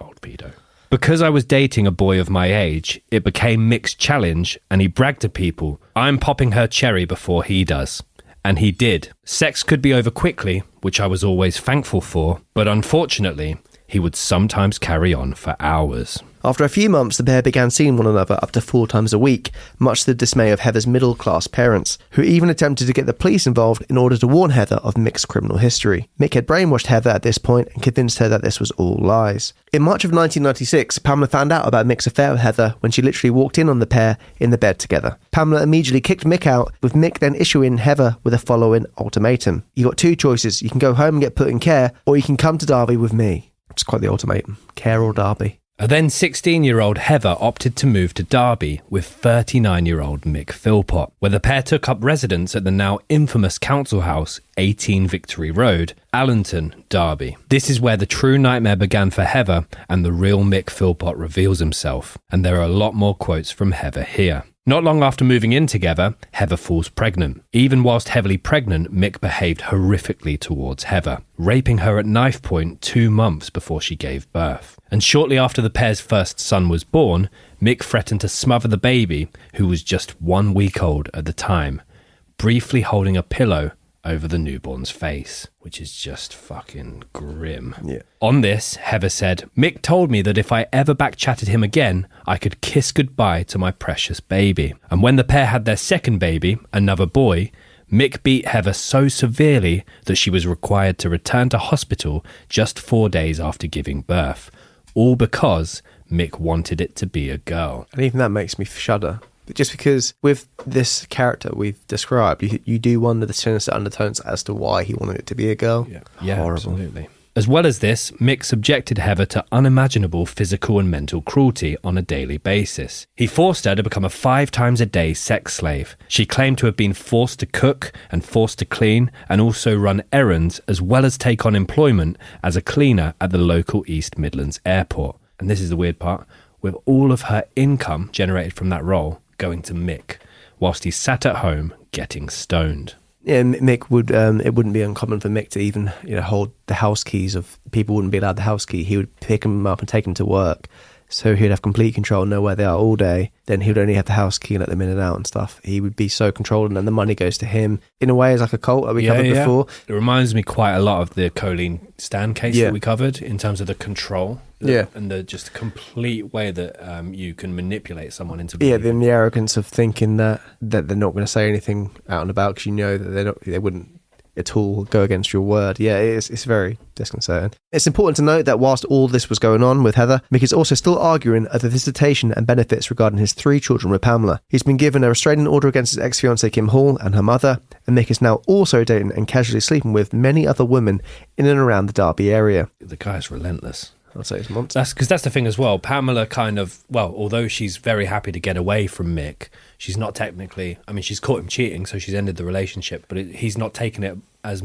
Old pedo. Because I was dating a boy of my age, it became Mick's challenge, and he bragged to people, I'm popping her cherry before he does. And he did. Sex could be over quickly, which I was always thankful for, but unfortunately, he would sometimes carry on for hours. After a few months, the pair began seeing one another up to four times a week, much to the dismay of Heather's middle class parents, who even attempted to get the police involved in order to warn Heather of Mick's criminal history. Mick had brainwashed Heather at this point and convinced her that this was all lies. In March of 1996, Pamela found out about Mick's affair with Heather when she literally walked in on the pair in the bed together. Pamela immediately kicked Mick out, with Mick then issuing Heather with a following ultimatum. You got two choices. You can go home and get put in care, or you can come to Derby with me. It's quite the ultimatum. Care or Derby. A then 16 year old Heather opted to move to Derby with 39 year old Mick Philpott, where the pair took up residence at the now infamous council house, 18 Victory Road, Allenton, Derby. This is where the true nightmare began for Heather and the real Mick Philpott reveals himself. And there are a lot more quotes from Heather here. Not long after moving in together, Heather falls pregnant. Even whilst heavily pregnant, Mick behaved horrifically towards Heather, raping her at knife point two months before she gave birth. And shortly after the pair's first son was born, Mick threatened to smother the baby, who was just one week old at the time, briefly holding a pillow over the newborn's face, which is just fucking grim. Yeah. On this, Heather said, Mick told me that if I ever backchatted him again, I could kiss goodbye to my precious baby. And when the pair had their second baby, another boy, Mick beat Heather so severely that she was required to return to hospital just four days after giving birth. All because Mick wanted it to be a girl. And even that makes me shudder. But just because with this character we've described, you, you do wonder the sinister undertones as to why he wanted it to be a girl. Yeah, Horrible. absolutely. As well as this, Mick subjected Heather to unimaginable physical and mental cruelty on a daily basis. He forced her to become a five times a day sex slave. She claimed to have been forced to cook and forced to clean and also run errands as well as take on employment as a cleaner at the local East Midlands airport. And this is the weird part with all of her income generated from that role going to Mick, whilst he sat at home getting stoned. Yeah, Mick would. Um, it wouldn't be uncommon for Mick to even you know hold the house keys of people wouldn't be allowed the house key. He would pick them up and take them to work, so he'd have complete control, know where they are all day. Then he would only have the house key and let them in and out and stuff. He would be so controlled, and then the money goes to him. In a way, as like a cult that we covered before. It reminds me quite a lot of the Colleen Stan case Yeah. that we covered in terms of the control. The- Yeah. And the just complete way that um, you can manipulate someone into Yeah, then the arrogance of thinking that that they're not going to say anything out and about because you know that they not they wouldn't at all go against your word. Yeah, it's it's very disconcerting. It's important to note that whilst all this was going on with Heather, Mick is also still arguing over the visitation and benefits regarding his three children with Pamela. He's been given a restraining order against his ex fiancee Kim Hall and her mother, and Mick is now also dating and casually sleeping with many other women in and around the Derby area. The guy's relentless. I'll say it's a monster. That's because that's the thing as well. Pamela kind of well, although she's very happy to get away from Mick, she's not technically. I mean, she's caught him cheating, so she's ended the relationship. But it, he's not taking it as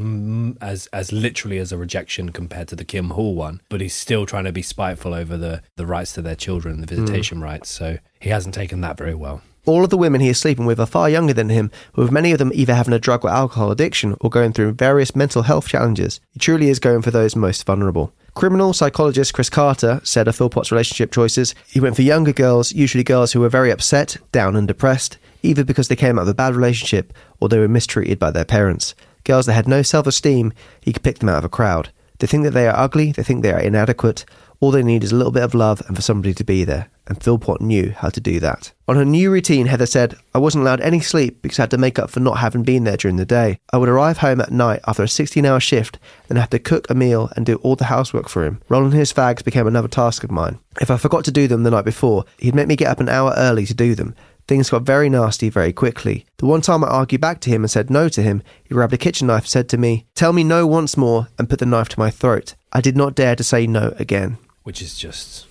as as literally as a rejection compared to the Kim Hall one. But he's still trying to be spiteful over the the rights to their children, the hmm. visitation rights. So he hasn't taken that very well. All of the women he is sleeping with are far younger than him, with many of them either having a drug or alcohol addiction or going through various mental health challenges. He truly is going for those most vulnerable. Criminal psychologist Chris Carter said of Philpott's relationship choices, he went for younger girls, usually girls who were very upset, down, and depressed, either because they came out of a bad relationship or they were mistreated by their parents. Girls that had no self esteem, he could pick them out of a crowd. They think that they are ugly, they think they are inadequate. All they need is a little bit of love and for somebody to be there. And Philpott knew how to do that. On her new routine, Heather said, I wasn't allowed any sleep because I had to make up for not having been there during the day. I would arrive home at night after a 16 hour shift, then have to cook a meal and do all the housework for him. Rolling his fags became another task of mine. If I forgot to do them the night before, he'd make me get up an hour early to do them. Things got very nasty very quickly. The one time I argued back to him and said no to him, he grabbed a kitchen knife and said to me, Tell me no once more, and put the knife to my throat. I did not dare to say no again. Which is just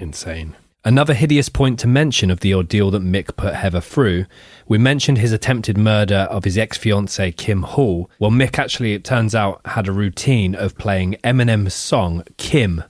insane. Another hideous point to mention of the ordeal that Mick put Heather through, we mentioned his attempted murder of his ex fiancee Kim Hall. Well, Mick actually, it turns out, had a routine of playing Eminem's song Kim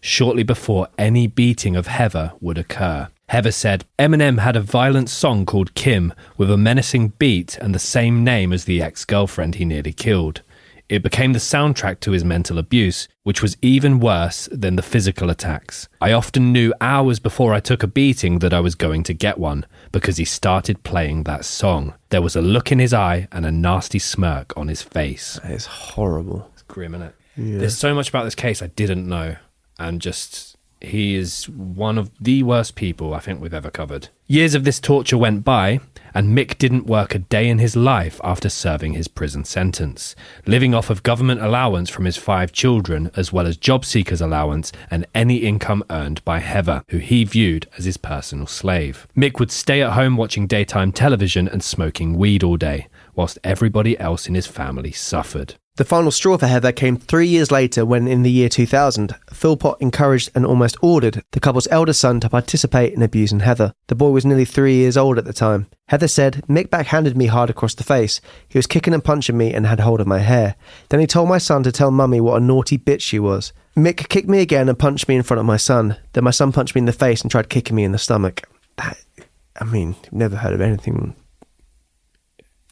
shortly before any beating of Heather would occur. Heather said Eminem had a violent song called Kim with a menacing beat and the same name as the ex girlfriend he nearly killed. It became the soundtrack to his mental abuse, which was even worse than the physical attacks. I often knew hours before I took a beating that I was going to get one because he started playing that song. There was a look in his eye and a nasty smirk on his face. That is horrible. It's grim, isn't it? Yeah. There's so much about this case I didn't know, and just he is one of the worst people I think we've ever covered. Years of this torture went by, and Mick didn't work a day in his life after serving his prison sentence, living off of government allowance from his five children, as well as job seekers' allowance and any income earned by Heather, who he viewed as his personal slave. Mick would stay at home watching daytime television and smoking weed all day, whilst everybody else in his family suffered. The final straw for Heather came three years later when, in the year 2000, Philpott encouraged and almost ordered the couple's eldest son to participate in abusing Heather. The boy was nearly three years old at the time. Heather said, Mick backhanded me hard across the face. He was kicking and punching me and had hold of my hair. Then he told my son to tell mummy what a naughty bitch she was. Mick kicked me again and punched me in front of my son. Then my son punched me in the face and tried kicking me in the stomach. That, I mean, never heard of anything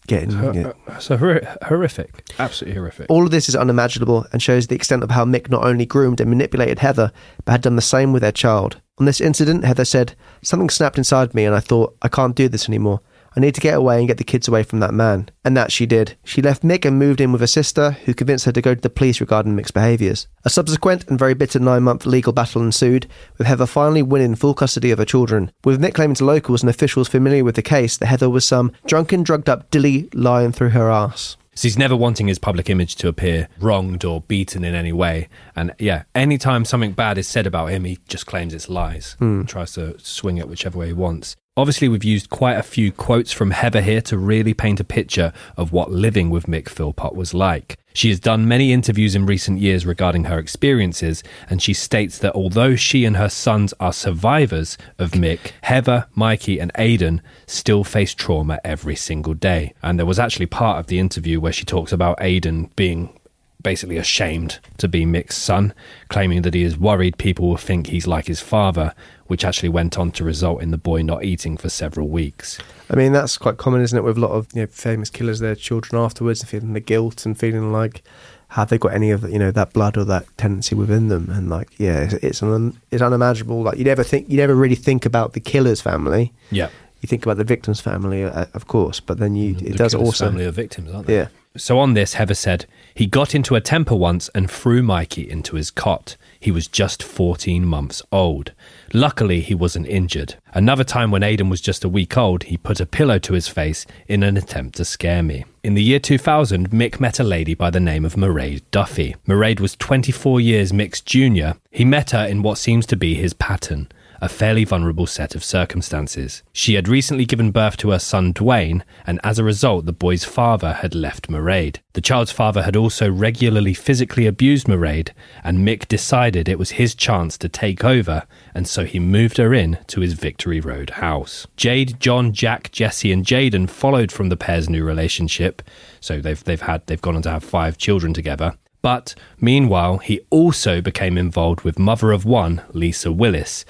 getting. yeah. So hor- uh, horrific, absolutely horrific. All of this is unimaginable and shows the extent of how Mick not only groomed and manipulated Heather, but had done the same with their child. On this incident, Heather said, Something snapped inside me and I thought, I can't do this anymore. I need to get away and get the kids away from that man. And that she did. She left Mick and moved in with a sister who convinced her to go to the police regarding Mick's behaviours. A subsequent and very bitter nine month legal battle ensued, with Heather finally winning full custody of her children. With Mick claiming to locals and officials familiar with the case that Heather was some drunken, drugged up dilly lying through her ass. So he's never wanting his public image to appear wronged or beaten in any way. And yeah, anytime something bad is said about him, he just claims it's lies hmm. and tries to swing it whichever way he wants. Obviously, we've used quite a few quotes from Heather here to really paint a picture of what living with Mick Philpott was like. She has done many interviews in recent years regarding her experiences, and she states that although she and her sons are survivors of Mick, Heather, Mikey, and Aidan still face trauma every single day. And there was actually part of the interview where she talks about Aidan being basically ashamed to be Mick's son, claiming that he is worried people will think he's like his father, which actually went on to result in the boy not eating for several weeks. I mean, that's quite common, isn't it, with a lot of you know, famous killers, their children afterwards, and feeling the guilt and feeling like, have they got any of you know that blood or that tendency within them? And like, yeah, it's it's, un, it's unimaginable. Like you never think, you never really think about the killer's family. Yeah. You think about the victim's family, uh, of course, but then you The it does also family of victims, aren't they? Yeah. So on this, Heather said, he got into a temper once and threw Mikey into his cot. He was just 14 months old. Luckily, he wasn't injured. Another time when Aidan was just a week old, he put a pillow to his face in an attempt to scare me. In the year 2000, Mick met a lady by the name of Mairead Duffy. Mairead was 24 years Mick's junior. He met her in what seems to be his pattern a fairly vulnerable set of circumstances. She had recently given birth to her son Dwayne, and as a result, the boy's father had left Mairead. The child's father had also regularly physically abused Mairead, and Mick decided it was his chance to take over, and so he moved her in to his Victory Road house. Jade, John, Jack, Jesse, and Jaden followed from the pair's new relationship, so they've they've had they've gone on to have five children together. But meanwhile, he also became involved with mother of one, Lisa Willis,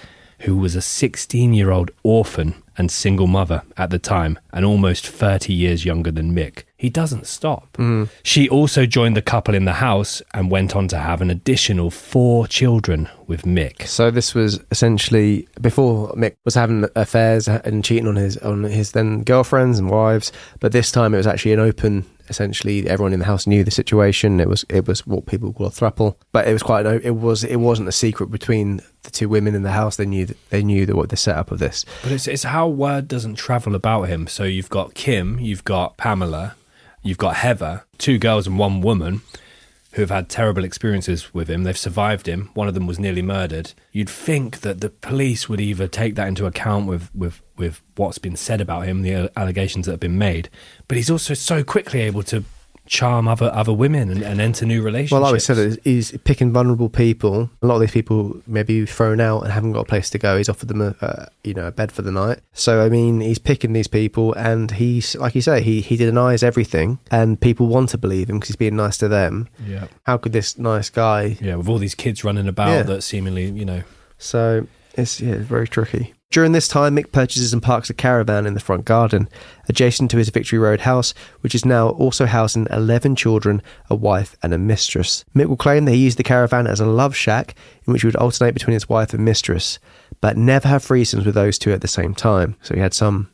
who was a 16 year old orphan and single mother at the time and almost 30 years younger than Mick. He doesn't stop. Hmm. She also joined the couple in the house and went on to have an additional four children with Mick. So this was essentially before Mick was having affairs and cheating on his on his then girlfriends and wives, but this time it was actually an open. Essentially, everyone in the house knew the situation. It was it was what people call a throuple, but it was quite an, it was it wasn't a secret between the two women in the house. They knew that, they knew that what the setup of this. But it's, it's how word doesn't travel about him. So you've got Kim, you've got Pamela, you've got Heather, two girls and one woman who have had terrible experiences with him. They've survived him. One of them was nearly murdered. You'd think that the police would either take that into account with, with, with what's been said about him, the allegations that have been made, but he's also so quickly able to charm other other women and, and enter new relationships. Well, like we said, he's picking vulnerable people. A lot of these people maybe thrown out and haven't got a place to go. He's offered them a, a you know a bed for the night. So I mean, he's picking these people, and he's like you say, he he denies everything, and people want to believe him because he's being nice to them. Yeah. How could this nice guy? Yeah, with all these kids running about Yeah. that seemingly, you know, So it's yeah, it's very tricky. During this time, Mick purchases and parks a caravan in the front garden, adjacent to his Victory Road house, which is now also housing 11 children, a wife, and a mistress. Mick will claim that he used the caravan as a love shack in which he would alternate between his wife and mistress, but never have threesomes with those two at the same time. So he had some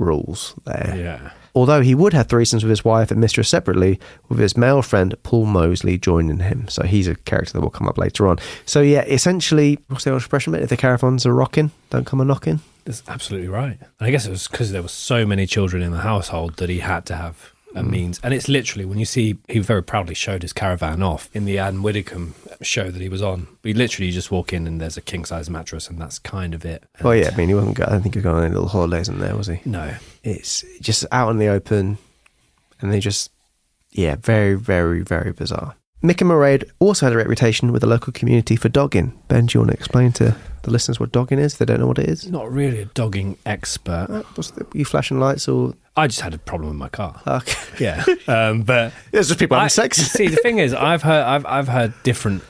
rules there. yeah. Although he would have threesomes with his wife and mistress separately, with his male friend Paul Mosley joining him. So he's a character that will come up later on. So yeah, essentially, what's the old expression? If the caravans are rocking, don't come a knocking. That's absolutely right. And I guess it was because there were so many children in the household that he had to have a means. And it's literally when you see he very proudly showed his caravan off in the Anne Widdecombe show that he was on. We literally just walk in and there's a king size mattress and that's kind of it. Well, yeah, I mean, he wasn't. Go- I don't think he was going on any little holidays in there, was he? No. It's just out in the open, and they just, yeah, very, very, very bizarre. Mick and Mairead also had a reputation with the local community for dogging. Ben, do you want to explain to the listeners what dogging is? They don't know what it is. Not really a dogging expert. Uh, What's the, you flashing lights or? I just had a problem with my car. Okay. Yeah. Um, but It's just people having I- sex. see, the thing is, I've heard I've I've heard different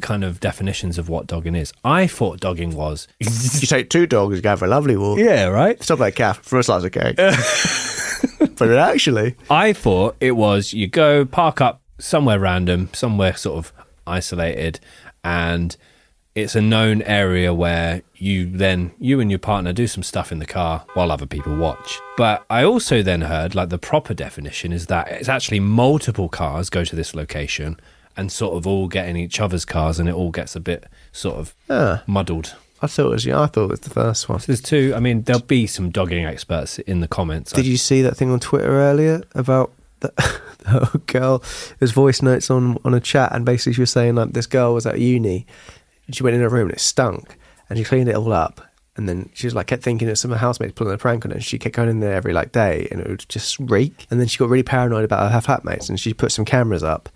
kind of definitions of what dogging is. I thought dogging was you take two dogs, you go for a lovely walk. yeah, right. Stop that calf for a slice of cake. but it actually, I thought it was you go park up somewhere random, somewhere sort of isolated, and it's a known area where you then you and your partner do some stuff in the car while other people watch. But I also then heard like the proper definition is that it's actually multiple cars go to this location and sort of all get in each other's cars and it all gets a bit sort of Ah. muddled. I thought it was. Yeah, I thought it was the first one. So there's two. I mean, there'll be some dogging experts in the comments. Did you see that thing on Twitter earlier about the, the girl? There's voice notes on on a chat, and basically she was saying like this girl was at uni, and she went in her room and it stunk, and she cleaned it all up, and then she was like kept thinking that some of her housemates pulling a prank on her. And she kept going in there every like day, and it would just reek. And then she got really paranoid about her flatmates, and she put some cameras up.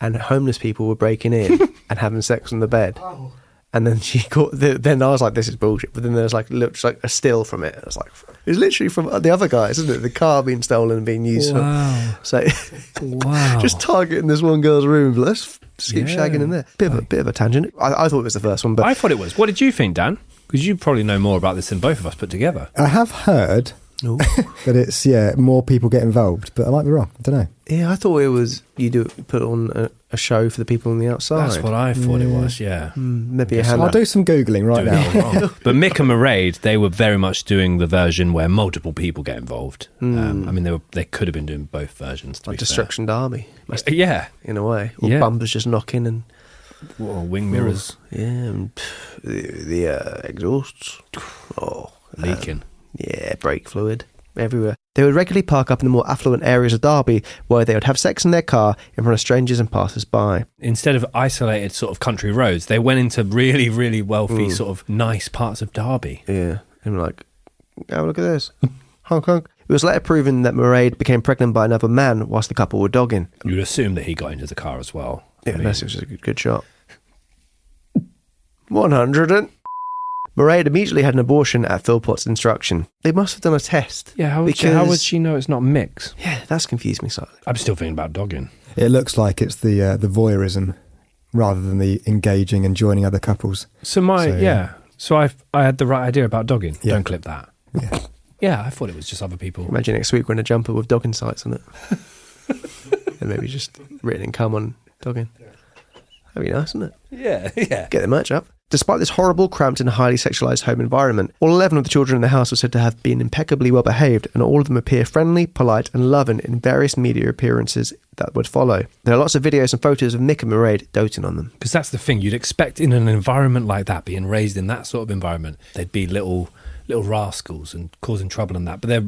and homeless people were breaking in and having sex on the bed. Oh. And then she caught. The, then I was like, "This is bullshit." But then there was like, looks like a still from it. I was like, "It's literally from the other guys, isn't it? The car being stolen and being used Wow. for." So, Wow. just targeting this one girl's room. Let's just keep Yeah. shagging in there. Bit of a bit of a tangent. I, I thought it was the first one, but I thought it was. What did you think, Dan? Because you probably know more about this than both of us put together. I have heard Ooh. that it's yeah more people get involved, but I might be wrong. I don't know. yeah, I thought it was you do put on a, a show for the people on the outside. That's what I thought it was. Yeah. Mm, maybe a hand. I'll do some googling right Doing now. it all wrong. but Mick and Mairead, they were very much doing the version where multiple people get involved. Um, I mean, they were they could have been doing both versions. To Hmm. like be fair. Destruction Derby, Uh, Yeah, in a way. Or Yeah. bumpers just knocking and or wing mirrors yeah, and pff, the, the uh, exhausts. Oh, leaking. Yeah, brake fluid everywhere. They would regularly park up in the more affluent areas of Derby where they would have sex in their car in front of strangers and passers by. Instead of isolated sort of country roads, they went into really, really wealthy, Mm. sort of nice parts of Derby. Yeah. And we're like, have a look at this. honk honk. It was later proven that Mairead became pregnant by another man whilst the couple were dogging. You'd assume that he got into the car as well. Yeah, I mean, unless it was a good, good shot. 100 and... Mairead immediately had an abortion at Philpott's instruction. They must have done a test. yeah, how would, she, how would she know it's not Mick's? Yeah, that's confused me slightly. I'm still thinking about dogging. It looks like it's the uh, the voyeurism rather than the engaging and joining other couples. So my So, yeah. yeah. So I I had the right idea about dogging. Yeah. Don't clip that. Yeah. Yeah, I thought it was just other people. Imagine next week we're in a jumper with dogging sites on it. and maybe just written in come on dogging. That'd be nice, wouldn't it? Yeah, yeah. Get the merch up. Despite this horrible, cramped, and highly sexualized home environment, all 11 of the children in the house were said to have been impeccably well behaved, and all of them appear friendly, polite, and loving in various media appearances that would follow. There are lots of videos and photos of Mick and Mairead doting on them. Because that's the thing you'd expect in an environment like that, being raised in that sort of environment, they'd be little little rascals and causing trouble and that. But they're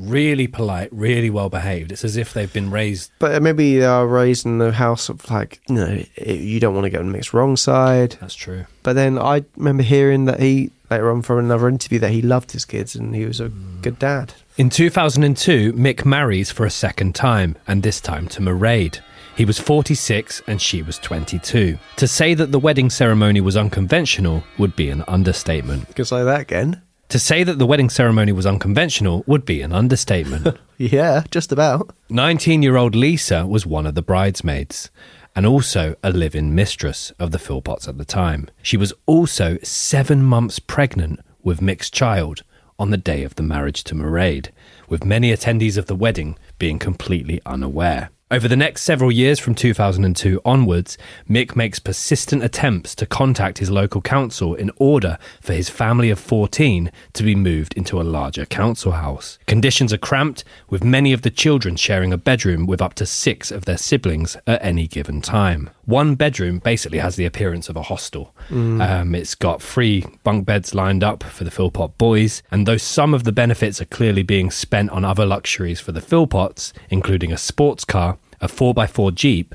really polite, really well behaved. It's as if they've been raised. But maybe they are raised in the house of like, you know, you don't want to get on Mick's wrong side. That's true. But then I remember hearing that he, later on from another interview, that he loved his kids and he was a mm. good dad. In 2002, Mick marries for a second time, and this time to Mairead. He was 46 and she was 22. To say that the wedding ceremony was unconventional would be an understatement. Can say that again. To say that the wedding ceremony was unconventional would be an understatement. Yeah, just about. 19 year old Lisa was one of the bridesmaids and also a live in mistress of the Philpotts at the time. She was also seven months pregnant with Mick's child on the day of the marriage to Mairead, with many attendees of the wedding being completely unaware. Over the next several years from 2002 onwards, Mick makes persistent attempts to contact his local council in order for his family of 14 to be moved into a larger council house. Conditions are cramped, with many of the children sharing a bedroom with up to six of their siblings at any given time. One bedroom basically has the appearance of a hostel. Um, it's got three bunk beds lined up for the Philpott boys, and though some of the benefits are clearly being spent on other luxuries for the Philpotts, including a sports car, a 4x4 Jeep,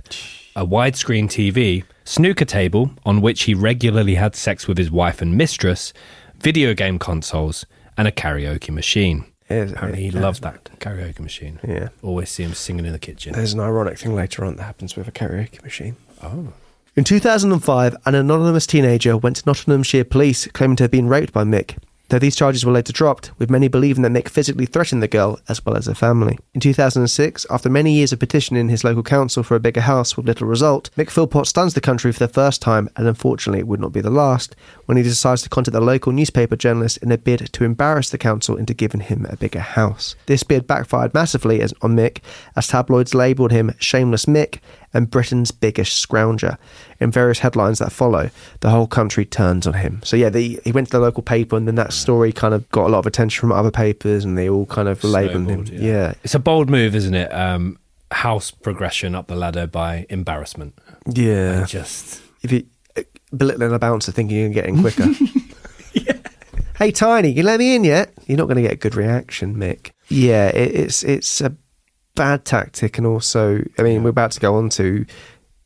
a widescreen TV, snooker table on which he regularly had sex with his wife and mistress, video game consoles, and a karaoke machine. Apparently, he yeah, loved that karaoke machine. Yeah. Always see him singing in the kitchen. There's an ironic thing later on that happens with a karaoke machine. Oh. In 2005, an anonymous teenager went to Nottinghamshire police claiming to have been raped by Mick. Though these charges were later dropped, with many believing that Mick physically threatened the girl as well as her family. In 2006, after many years of petitioning his local council for a bigger house with little result, Mick Philpott stuns the country for the first time, and unfortunately it would not be the last, when he decides to contact the local newspaper journalist in a bid to embarrass the council into giving him a bigger house. This bid backfired massively as, on Mick, as tabloids labelled him Shameless Mick and Britain's biggest scrounger. In various headlines that follow, the whole country turns on him. So yeah, the, he went to the local paper, and then that story kind of got a lot of attention from other papers, and they all kind of labelled him. Snowballed, Yeah, It's a bold move, isn't it? Um, house progression up the ladder by embarrassment. yeah. And just If you uh, belittling a bouncer, thinking you're getting quicker. yeah. Hey, Tiny, you let me in yet? You're not going to get a good reaction, Mick. Yeah, it, it's it's a bad tactic, and also, I mean, we're about to go on to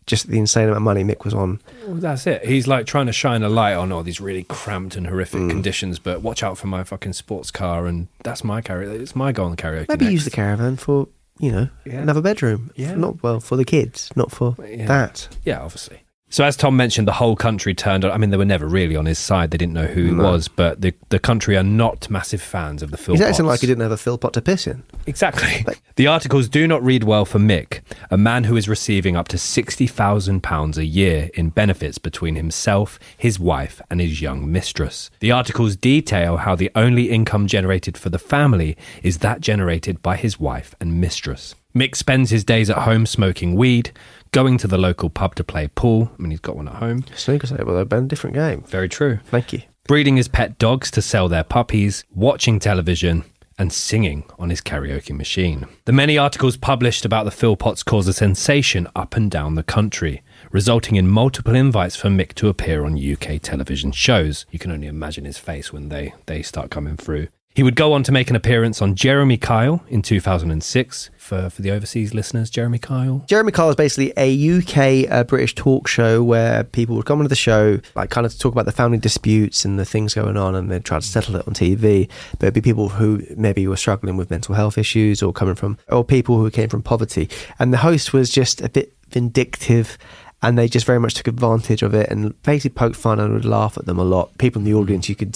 just the insane amount of money Mick was on. Well, that's it. He's like trying to shine a light on all these really cramped and horrific Mm. conditions, but watch out for my fucking sports car, and that's my karaoke. It's my goal on the karaoke. Maybe next. use the caravan for you know, another bedroom. Yeah. Not well for the kids, not for Yeah. that. Yeah, obviously. So as Tom mentioned, the whole country turned on. I mean, they were never really on his side. They didn't know who he No. was, but the the country are not massive fans of the Philpotts. He's acting like he didn't have a Philpot to piss in. Exactly. The articles do not read well for Mick, a man who is receiving up to £60,000 a year in benefits between himself, his wife, and his young mistress. The articles detail how the only income generated for the family is that generated by his wife and mistress. Mick spends his days at home smoking weed, going to the local pub to play pool. I mean, he's got one at home. Snooker table, though, Ben, different game. Very true. Thank you. Breeding his pet dogs to sell their puppies, watching television, and singing on his karaoke machine. The many articles published about the Philpotts cause a sensation up and down the country, resulting in multiple invites for Mick to appear on UK television shows. You can only imagine his face when they, they start coming through. He would go on to make an appearance on Jeremy Kyle in 2006. For, for the overseas listeners, Jeremy Kyle. Jeremy Kyle is basically a UK uh, British talk show where people would come onto the show, like kind of talk about the family disputes and the things going on, and they'd try to settle it on TV. But it'd be people who maybe were struggling with mental health issues or coming from, or people who came from poverty. And the host was just a bit vindictive. And they just very much took advantage of it and basically poked fun and would laugh at them a lot. People in the audience, you could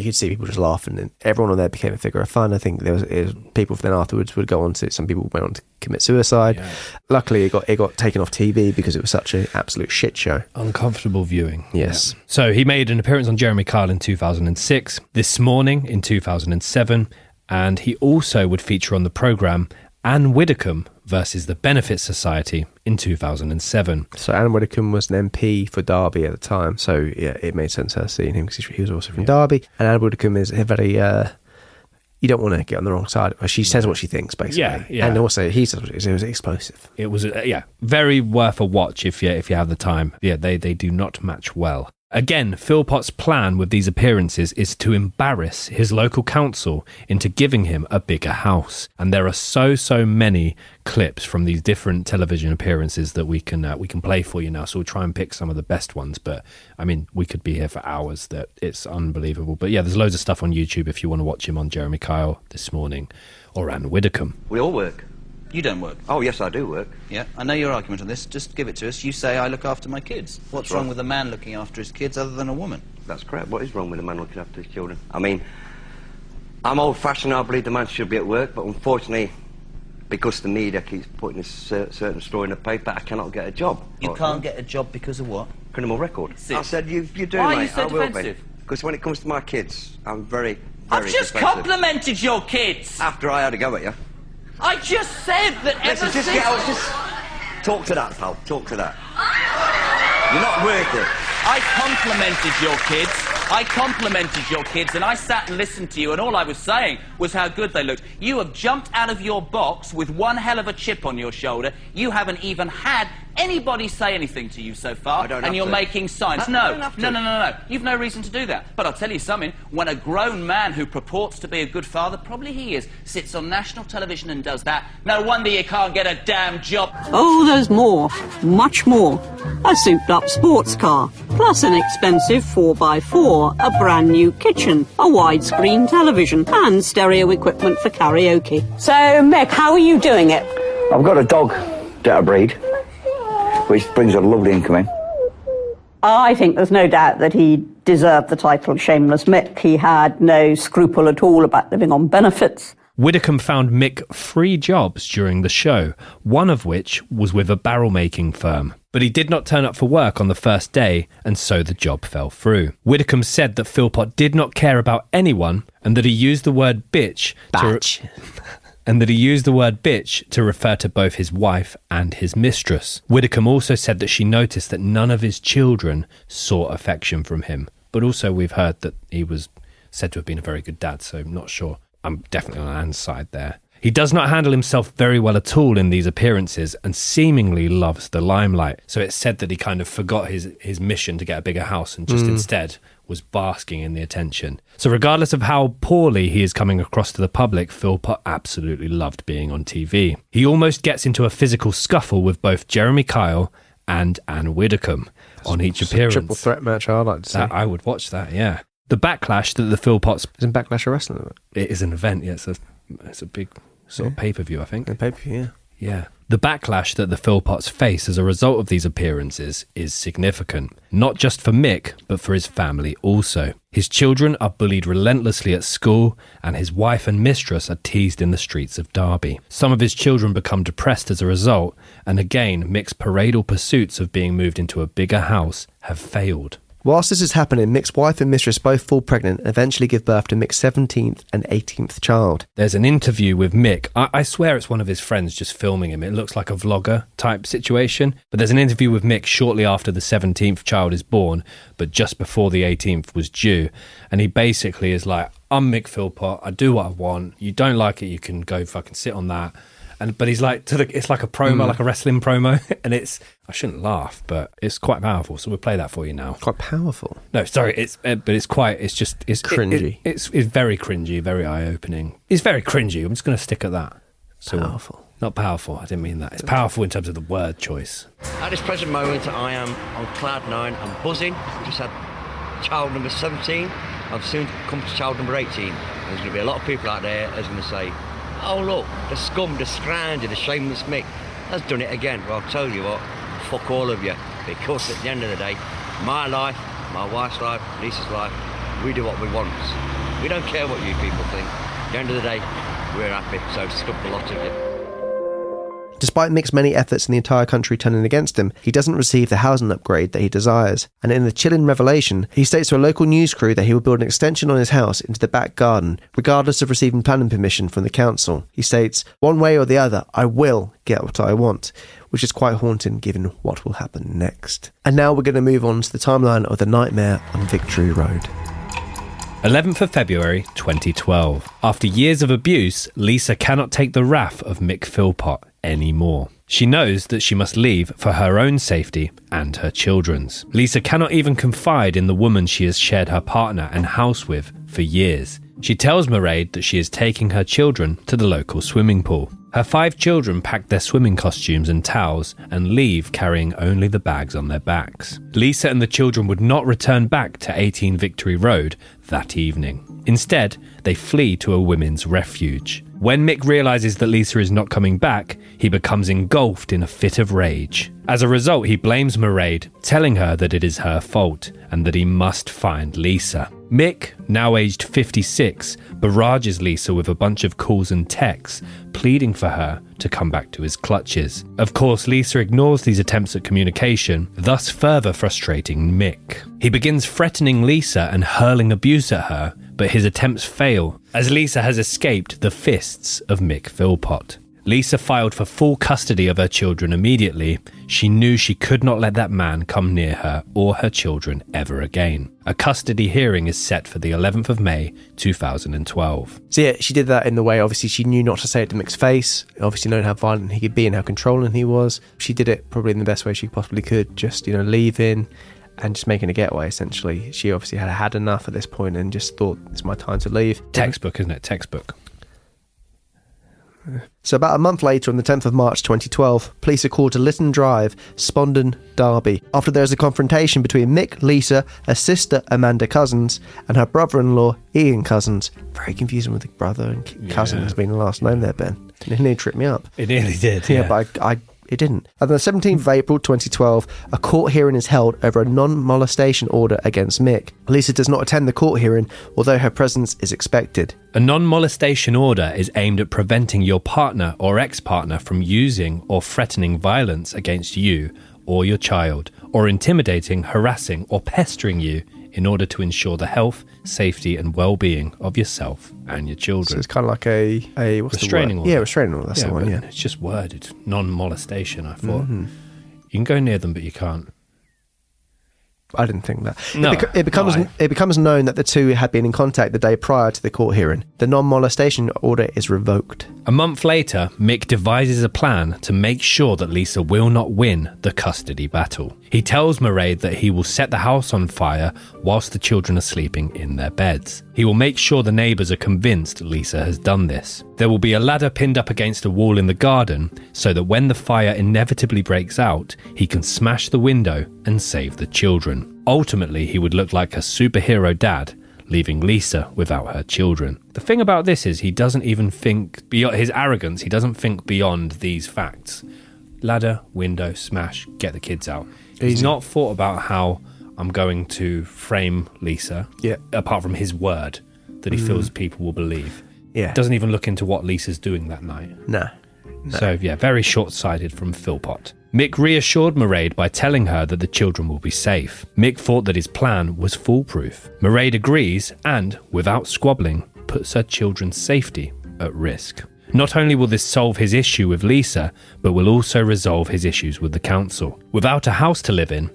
you could see people just laughing, and everyone on there became a figure of fun. I think there was, was people then afterwards would go on to some people went on to commit suicide. Luckily, it got it got taken off TV because it was such an absolute shit show. Uncomfortable viewing. Yes. So he made an appearance on Jeremy Kyle in 2006, this morning in 2007, and he also would feature on the programme Anne Widdecombe versus the Benefit Society in 2007. So Anne Widdecombe was an MP for Derby at the time, so yeah, it made sense her seeing him because he was also from Derby. And Anne Widdecombe is a very. Uh, you don't want to get on the wrong side. She says what she thinks, basically. Yeah, yeah. And also, he says it was explosive. It was uh, yeah, very worth a watch if you if you have the time. Yeah, they they do not match well. Again, Philpott's plan with these appearances is to embarrass his local council into giving him a bigger house. And there are so so many clips from these different television appearances that we can uh, we can play for you now. So we'll try and pick some of the best ones. But I mean, we could be here for hours. That it's unbelievable. But yeah, there's loads of stuff on YouTube if you want to watch him on Jeremy Kyle this morning or Anne Widdecombe. We all work. You don't work. Oh, yes, I do work. Yeah, I know your argument on this. Just give it to us. You say I look after my kids. What's That's wrong right. with a man looking after his kids other than a woman? That's correct. What is wrong with a man looking after his children? I mean, I'm old-fashioned. I believe the man should be at work, but unfortunately, because the media keeps putting a cer- certain story in the paper, I cannot get a job. You can't hmm? get a job because of what? criminal record. I said you, you do, Why are mate. you so I will defensive? Because when it comes to my kids, I'm very, very I've just defensive. complimented your kids. After I had a go at you. I just said that Listen, ever just since... get out. Just talk to that, pal. Talk to that. You're not worth it. I complimented your kids. I complimented your kids, and I sat and listened to you, and all I was saying was how good they looked. You have jumped out of your box with one hell of a chip on your shoulder. You haven't even had anybody say anything to you so far, I don't and you're to. making signs. I- I no, don't have no, to. no, no, no. You've no reason to do that. But I'll tell you something. When a grown man who purports to be a good father, probably he is, sits on national television and does that, no wonder you can't get a damn job. Oh, there's more. Much more. A souped up sports car, plus an expensive 4x4, a brand new kitchen, a widescreen television, and stereo equipment for karaoke. So, Mick, how are you doing it? I've got a dog that I breed, which brings a lovely income in. I think there's no doubt that he deserved the title of Shameless Mick. He had no scruple at all about living on benefits. Widdecombe found Mick three jobs during the show, one of which was with a barrel making firm. But he did not turn up for work on the first day, and so the job fell through. Widdecombe said that Philpott did not care about anyone and that he used the word bitch Batch. to and that he used the word bitch to refer to both his wife and his mistress. Widdecombe also said that she noticed that none of his children saw affection from him. But also we've heard that he was said to have been a very good dad, so I'm not sure. I'm definitely on Anne's side there. He does not handle himself very well at all in these appearances and seemingly loves the limelight. So it's said that he kind of forgot his, his mission to get a bigger house and just Mm. instead was basking in the attention. So regardless of how poorly he is coming across to the public, Philpott absolutely loved being on TV. He almost gets into a physical scuffle with both Jeremy Kyle and Anne Widdecombe on each appearance. triple threat match. I'd like to see. That- I would watch that, yeah. The backlash that the Philpotts Isn't Backlash a wrestling event? it is an event. Yeah, it's a it's a big sort of pay per view, I think. pay per view, yeah. Yeah. The backlash that the Philpotts face as a result of these appearances is significant, not just for Mick, but for his family also. His children are bullied relentlessly at school, and his wife and mistress are teased in the streets of Derby. Some of his children become depressed as a result, and again, Mick's paradal pursuits of being moved into a bigger house have failed. Whilst this is happening, Mick's wife and mistress both fall pregnant and eventually give birth to Mick's 17th and 18th child. There's an interview with Mick. I, I swear it's one of his friends just filming him. It looks like a vlogger type situation. But there's an interview with Mick shortly after the 17th child is born, but just before the 18th was due. And he basically is like, I'm Mick Philpott. I do what I want. You don't like it, you can go fucking sit on that. And but he's like to the it's like a promo, Mm. like a wrestling promo, and it's I shouldn't laugh, but it's quite powerful. So we'll play that for you now. Quite powerful. No, sorry, it's uh, but it's quite it's just it's Cringy. it- it's it's very cringy, very eye opening. It's very cringy. I'm just going to stick at that. So Powerful. Not powerful. I didn't mean that. It's powerful in terms of the word choice. At this present moment, I am on cloud nine. I'm buzzing. We just had child number 17. I'm soon to come to child number 18. There's going to be a lot of people out there that's going to say, oh, look, the scum, the scrounger, the shameless Mick has done it again. Well, I'll tell you what, fuck all of you. Because at the end of the day, my life, my wife's life, Lisa's life, we do what we want. We don't care what you people think. At the end of the day, we're happy. So stuff the lot of you. Despite Mick's many efforts in the entire country turning against him, he doesn't receive the housing upgrade that he desires. And in the chilling revelation, he states to a local news crew that he will build an extension on his house into the back garden, regardless of receiving planning permission from the council. He states, One way or the other, I will get what I want, which is quite haunting given what will happen next. And now we're going to move on to the timeline of the nightmare on Victory Road. 11th of February 2012. After years of abuse, Lisa cannot take the wrath of Mick Philpott anymore. She knows that she must leave for her own safety and her children's. Lisa cannot even confide in the woman she has shared her partner and house with for years. She tells Mairead that she is taking her children to the local swimming pool. Her five children pack their swimming costumes and towels and leave carrying only the bags on their backs. Lisa and the children would not return back to 18 Victory Road that evening. Instead, they flee to a women's refuge. When Mick realizes that Lisa is not coming back, he becomes engulfed in a fit of rage. As a result, he blames Mairead, telling her that it is her fault and that he must find Lisa. Mick, now aged 56, barrages Lisa with a bunch of calls and texts, pleading for her to come back to his clutches. Of course, Lisa ignores these attempts at communication, thus further frustrating Mick. He begins threatening Lisa and hurling abuse at her, but his attempts fail, as Lisa has escaped the fists of Mick Philpott. Lisa filed for full custody of her children immediately. She knew she could not let that man come near her or her children ever again. A custody hearing is set for the 11th of May 2012. So yeah, she did that in the way obviously she knew not to say it to Mick's face. Obviously knowing how violent he could be and how controlling he was. She did it probably in the best way she possibly could, just, you know, leaving and just making a getaway essentially. She obviously had had enough at this point and just thought it's my time to leave. Textbook, isn't it? Textbook. So about a month later, on the 10th of March 2012, police are called to Lytton Drive, Spondon, Derby, after there is a confrontation between Mick, Lisa, her sister Amanda Cousins, and her brother-in-law Ian Cousins. Very confusing with the brother and cousin Yeah. has been the last name there, Ben. It nearly tripped me up. It nearly did. Yeah, Yeah, but I, I it didn't. On the 17th of April 2012, a court hearing is held over a non molestation order against Mick. Lisa does not attend the court hearing, although her presence is expected. A non molestation order is aimed at preventing your partner or ex partner from using or threatening violence against you or your child, or intimidating, harassing, or pestering you in order to ensure the health, safety, and well being of yourself and your children. So it's kind of like a, a what's restraining the word? order. Yeah, restraining order. That's the one. Yeah. It's just worded non molestation, I thought. Mhm. You can go near them, but you can't. I didn't think that. No, it, beco- it becomes no, it becomes known that the two had been in contact the day prior to the court hearing. The non-molestation order is revoked. A month later, Mick devises a plan to make sure that Lisa will not win the custody battle. He tells Mairead that he will set the house on fire whilst the children are sleeping in their beds. He will make sure the neighbours are convinced Lisa has done this. There will be a ladder pinned up against a wall in the garden so that when the fire inevitably breaks out, he can smash the window and save the children. Ultimately, he would look like a superhero dad leaving Lisa without her children. The thing about this is he doesn't even think beyond his arrogance, he doesn't think beyond these facts. Ladder, window, smash, get the kids out. He's not thought about how I'm going to frame Lisa. Yeah. Apart from his word that he Mm. feels people will believe. Yeah. Doesn't even look into what Lisa's doing that night. Nah. So, yeah, very short sighted from Philpott. Mick reassured Mairead by telling her that the children will be safe. Mick thought that his plan was foolproof. Mairead agrees and, without squabbling, puts her children's safety at risk. Not only will this solve his issue with Lisa, but will also resolve his issues with the council. Without a house to live in,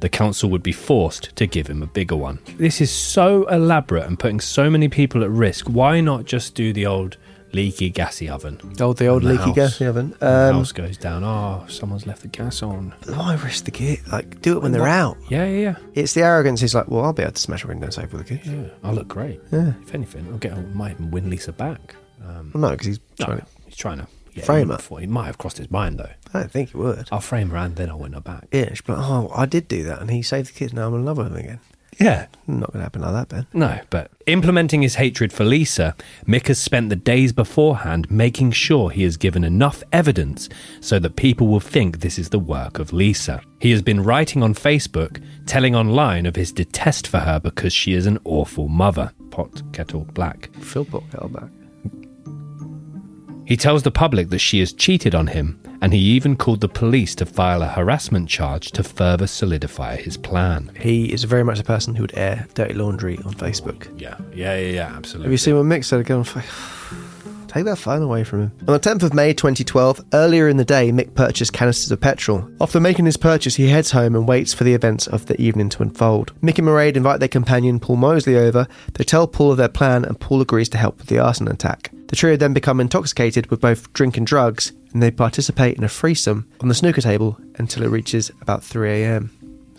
the council would be forced to give him a bigger one. This is so elaborate and putting so many people at risk. Why not just do the old leaky gassy oven? Oh, the old And leaky house- gas oven. and the Um, house goes down. Oh, someone's left the gas on. Why risk the kid? Like, do it when they're What- out. Yeah, yeah, yeah. It's the arrogance. He's like, well, I'll be able to smash a window safe with the kids. Yeah, I look great. Yeah. If anything, I'll get. I might even win Lisa back. Um, Well, no, because he's no, trying to. he's trying to get frame her. before- He might have crossed his mind though. I don't think he would. I'll frame her and then I'll win her back. Yeah, she'd be like, oh, I did do that, and he saved the kids. Now I'm in love with him again. Yeah. Not going to happen like that, Ben. No, but implementing his hatred for Lisa, Mick has spent the days beforehand making sure he has given enough evidence so that people will think this is the work of Lisa. He has been writing on Facebook, telling online of his detest for her because she is an awful mother. Pot, kettle, black. Philpott kettle back. He tells the public that she has cheated on him, and he even called the police to file a harassment charge to further solidify his plan. He is very much a person who would air dirty laundry on Facebook. Yeah, yeah, yeah, yeah, absolutely. Have you seen what Mick said again? Take that phone away from him. On the 10th of May 2012, earlier in the day, Mick purchased canisters of petrol. After making his purchase, he heads home and waits for the events of the evening to unfold. Mick and Mairead invite their companion Paul Mosley over. They tell Paul of their plan, and Paul agrees to help with the arson attack. The trio then become intoxicated with both drink and drugs, and they participate in a threesome on the snooker table until it reaches about 3 a.m.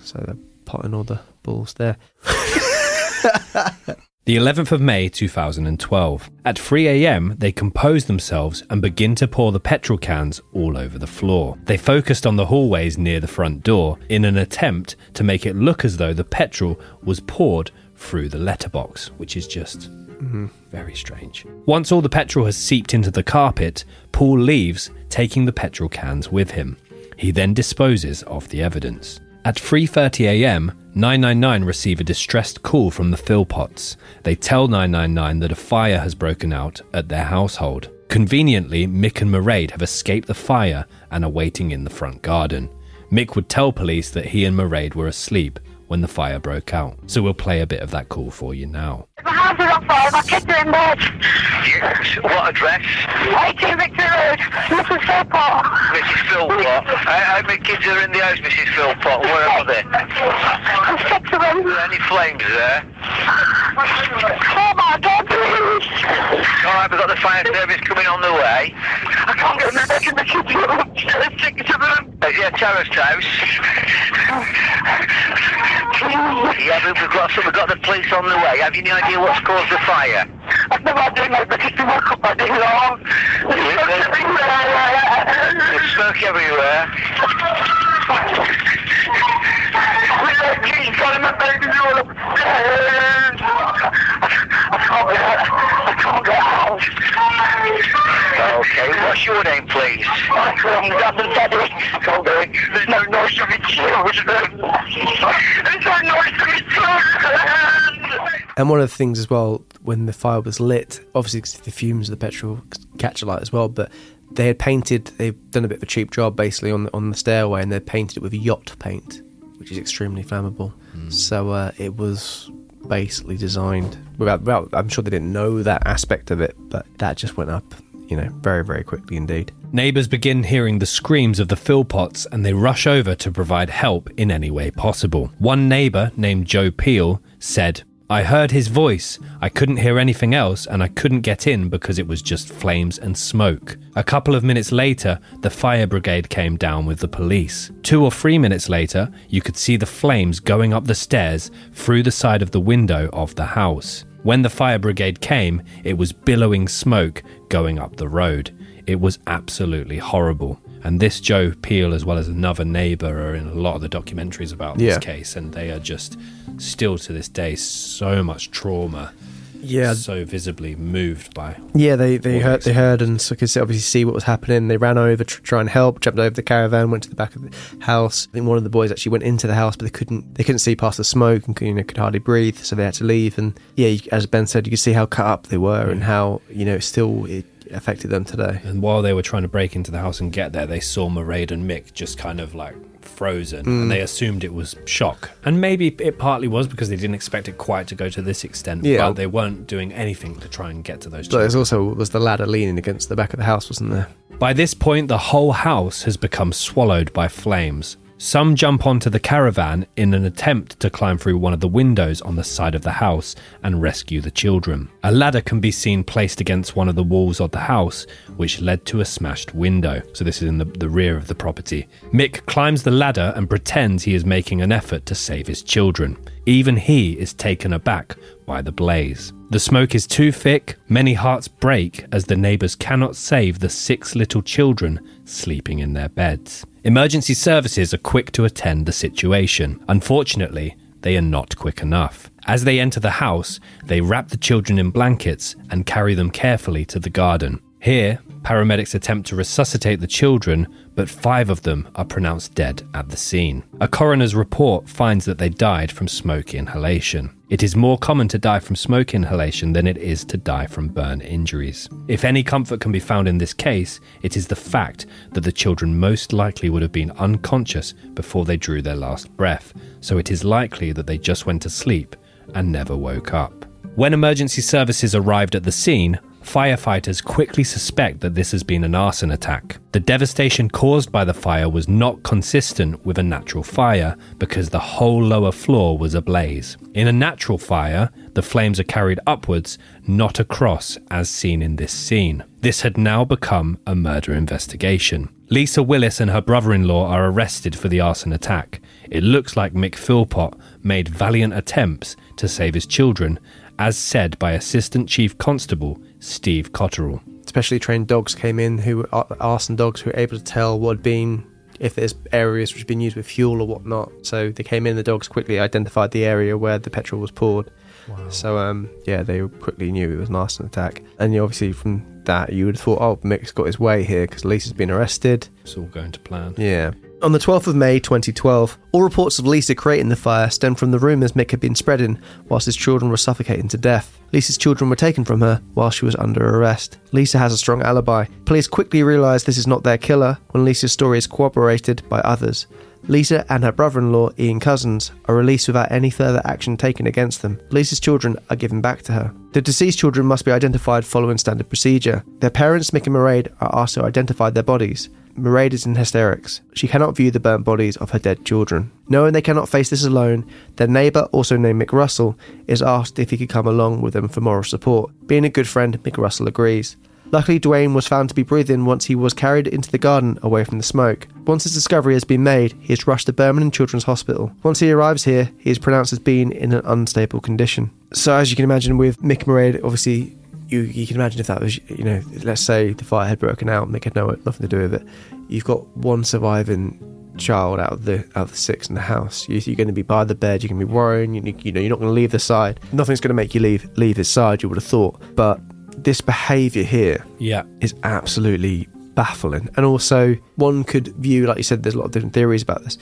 So they're potting all the balls there. The 11th of May 2012. At 3 am, they compose themselves and begin to pour the petrol cans all over the floor. They focused on the hallways near the front door in an attempt to make it look as though the petrol was poured through the letterbox, which is just mm, very strange. Once all the petrol has seeped into the carpet, Paul leaves, taking the petrol cans with him. He then disposes of the evidence. At 3:30 a.m., 999 receive a distressed call from the Philpotts. They tell 999 that a fire has broken out at their household. Conveniently, Mick and Mairead have escaped the fire and are waiting in the front garden. Mick would tell police that he and Mairead were asleep when the fire broke out. So we'll play a bit of that call for you now. My house is on fire. My kids are in bed. Yes. What address? 18 Victory Road. Mrs. Philpott. Mrs. Philpott. How, how many kids are in the house, Mrs. Philpott? Where are they? I'm six of them. Are there any flames there? Oh my God, please. All right, we've got the fire service coming on the way. I can't get in the bed. The kids are upstairs. Six of them. Is it a terraced house? Yeah, we've got, so we've got the police on the way. Have you any idea what's caused the fire? I've no idea, mate, but it's been woke up by day long. There's smoke everywhere. There's smoke everywhere. Okay, what's your name, please? I can't get the daddy. I can't do it. There's no noise children. There's no noise children. And one of the things as well, when the fire was lit, obviously the fumes of the petrol catch a light as well, but they had painted, they've done a bit of a cheap job basically on the, on the stairway and they painted it with yacht paint, which is extremely flammable. So uh, it was basically designed, without, without, I'm sure they didn't know that aspect of it, but that just went up, you know, very, very quickly indeed. Neighbours begin hearing the screams of the Philpotts and they rush over to provide help in any way possible. One neighbour, named Joe Peel, said, I heard his voice. I couldn't hear anything else and I couldn't get in because it was just flames and smoke. A couple of minutes later, the fire brigade came down with the police. Two or three minutes later, you could see the flames going up the stairs through the side of the window of the house. When the fire brigade came, it was billowing smoke going up the road. It was absolutely horrible. And this Joe Peel, as well as another neighbor, are in a lot of the documentaries about this Yeah. case, and they are just still to this day so much trauma. Yeah. so visibly moved by. Yeah, they they heard they heard and so could obviously see what was happening. They ran over to try and help, jumped over the caravan, went to the back of the house. I think one of the boys actually went into the house, but they couldn't they couldn't see past the smoke and you know could hardly breathe, so they had to leave. And yeah, you, as Ben said, you could see how cut up they were hmm. and how you know still it affected them today. And while they were trying to break into the house and get there, they saw Mairead and Mick just kind of like frozen, Mm. and they assumed it was shock. And maybe it partly was because they didn't expect it quite to go to this extent. Yeah. but they weren't doing anything to try and get to those. But there's also was the ladder leaning against the back of the house, wasn't there? By this point, the whole house has become swallowed by flames. Some jump onto the caravan in an attempt to climb through one of the windows on the side of the house and rescue the children. A ladder can be seen placed against one of the walls of the house, which led to a smashed window. So, this is in the, the rear of the property. Mick climbs the ladder and pretends he is making an effort to save his children. Even he is taken aback by the blaze. The smoke is too thick, many hearts break as the neighbours cannot save the six little children sleeping in their beds. Emergency services are quick to attend the situation. Unfortunately, they are not quick enough. As they enter the house, they wrap the children in blankets and carry them carefully to the garden. Here, paramedics attempt to resuscitate the children, but five of them are pronounced dead at the scene. A coroner's report finds that they died from smoke inhalation. It is more common to die from smoke inhalation than it is to die from burn injuries. If any comfort can be found in this case, it is the fact that the children most likely would have been unconscious before they drew their last breath, so it is likely that they just went to sleep and never woke up. When emergency services arrived at the scene, firefighters quickly suspect that this has been an arson attack. The devastation caused by the fire was not consistent with a natural fire because the whole lower floor was ablaze. In a natural fire, the flames are carried upwards, not across, as seen in this scene. This had now become a murder investigation. Lisa Willis and her brother in law are arrested for the arson attack. It looks like Mick Philpott made valiant attempts to save his children, as said by Assistant Chief Constable Steve Cotterill. Specially trained dogs came in who were arson dogs who were able to tell what had been if there's areas which had been used with fuel or whatnot. So they came in, the dogs quickly identified the area where the petrol was poured. So um, yeah, they quickly knew it was an arson attack. And obviously from that you would have thought, oh, Mick's got his way here because Lisa's been arrested. It's all going to plan. Yeah. On the 12th of May 2012, all reports of Lisa creating the fire stemmed from the rumours Mick had been spreading whilst his children were suffocating to death. Lisa's children were taken from her while she was under arrest. Lisa has a strong alibi. Police quickly realise this is not their killer when Lisa's story is corroborated by others. Lisa and her brother in law, Ian Cousins, are released without any further action taken against them. Lisa's children are given back to her. The deceased children must be identified following standard procedure. Their parents, Mick and Mairead, are asked to identify their bodies. Mairead is in hysterics. She cannot view the burnt bodies of her dead children. Knowing they cannot face this alone, their neighbour, also named Mick Russell, is asked if he could come along with them for moral support. Being a good friend, Mick Russell agrees. Luckily, Dwayne was found to be breathing once he was carried into the garden away from the smoke. Once his discovery has been made, he is rushed to Birmingham Children's Hospital. Once he arrives here, he is pronounced as being in an unstable condition. So, as you can imagine, with Mick Mairead, obviously, you, you can imagine if that was, you know, let's say the fire had broken out, and Mick had no, nothing to do with it. You've got one surviving child out of the out of the six in the house. You, you're going to be by the bed. You're going to be worrying. You, you know, you're not going to leave the side. Nothing's going to make you leave leave his side. You would have thought, but this behaviour here Yeah. is absolutely baffling. And also, one could view, like you said, there's a lot of different theories about this.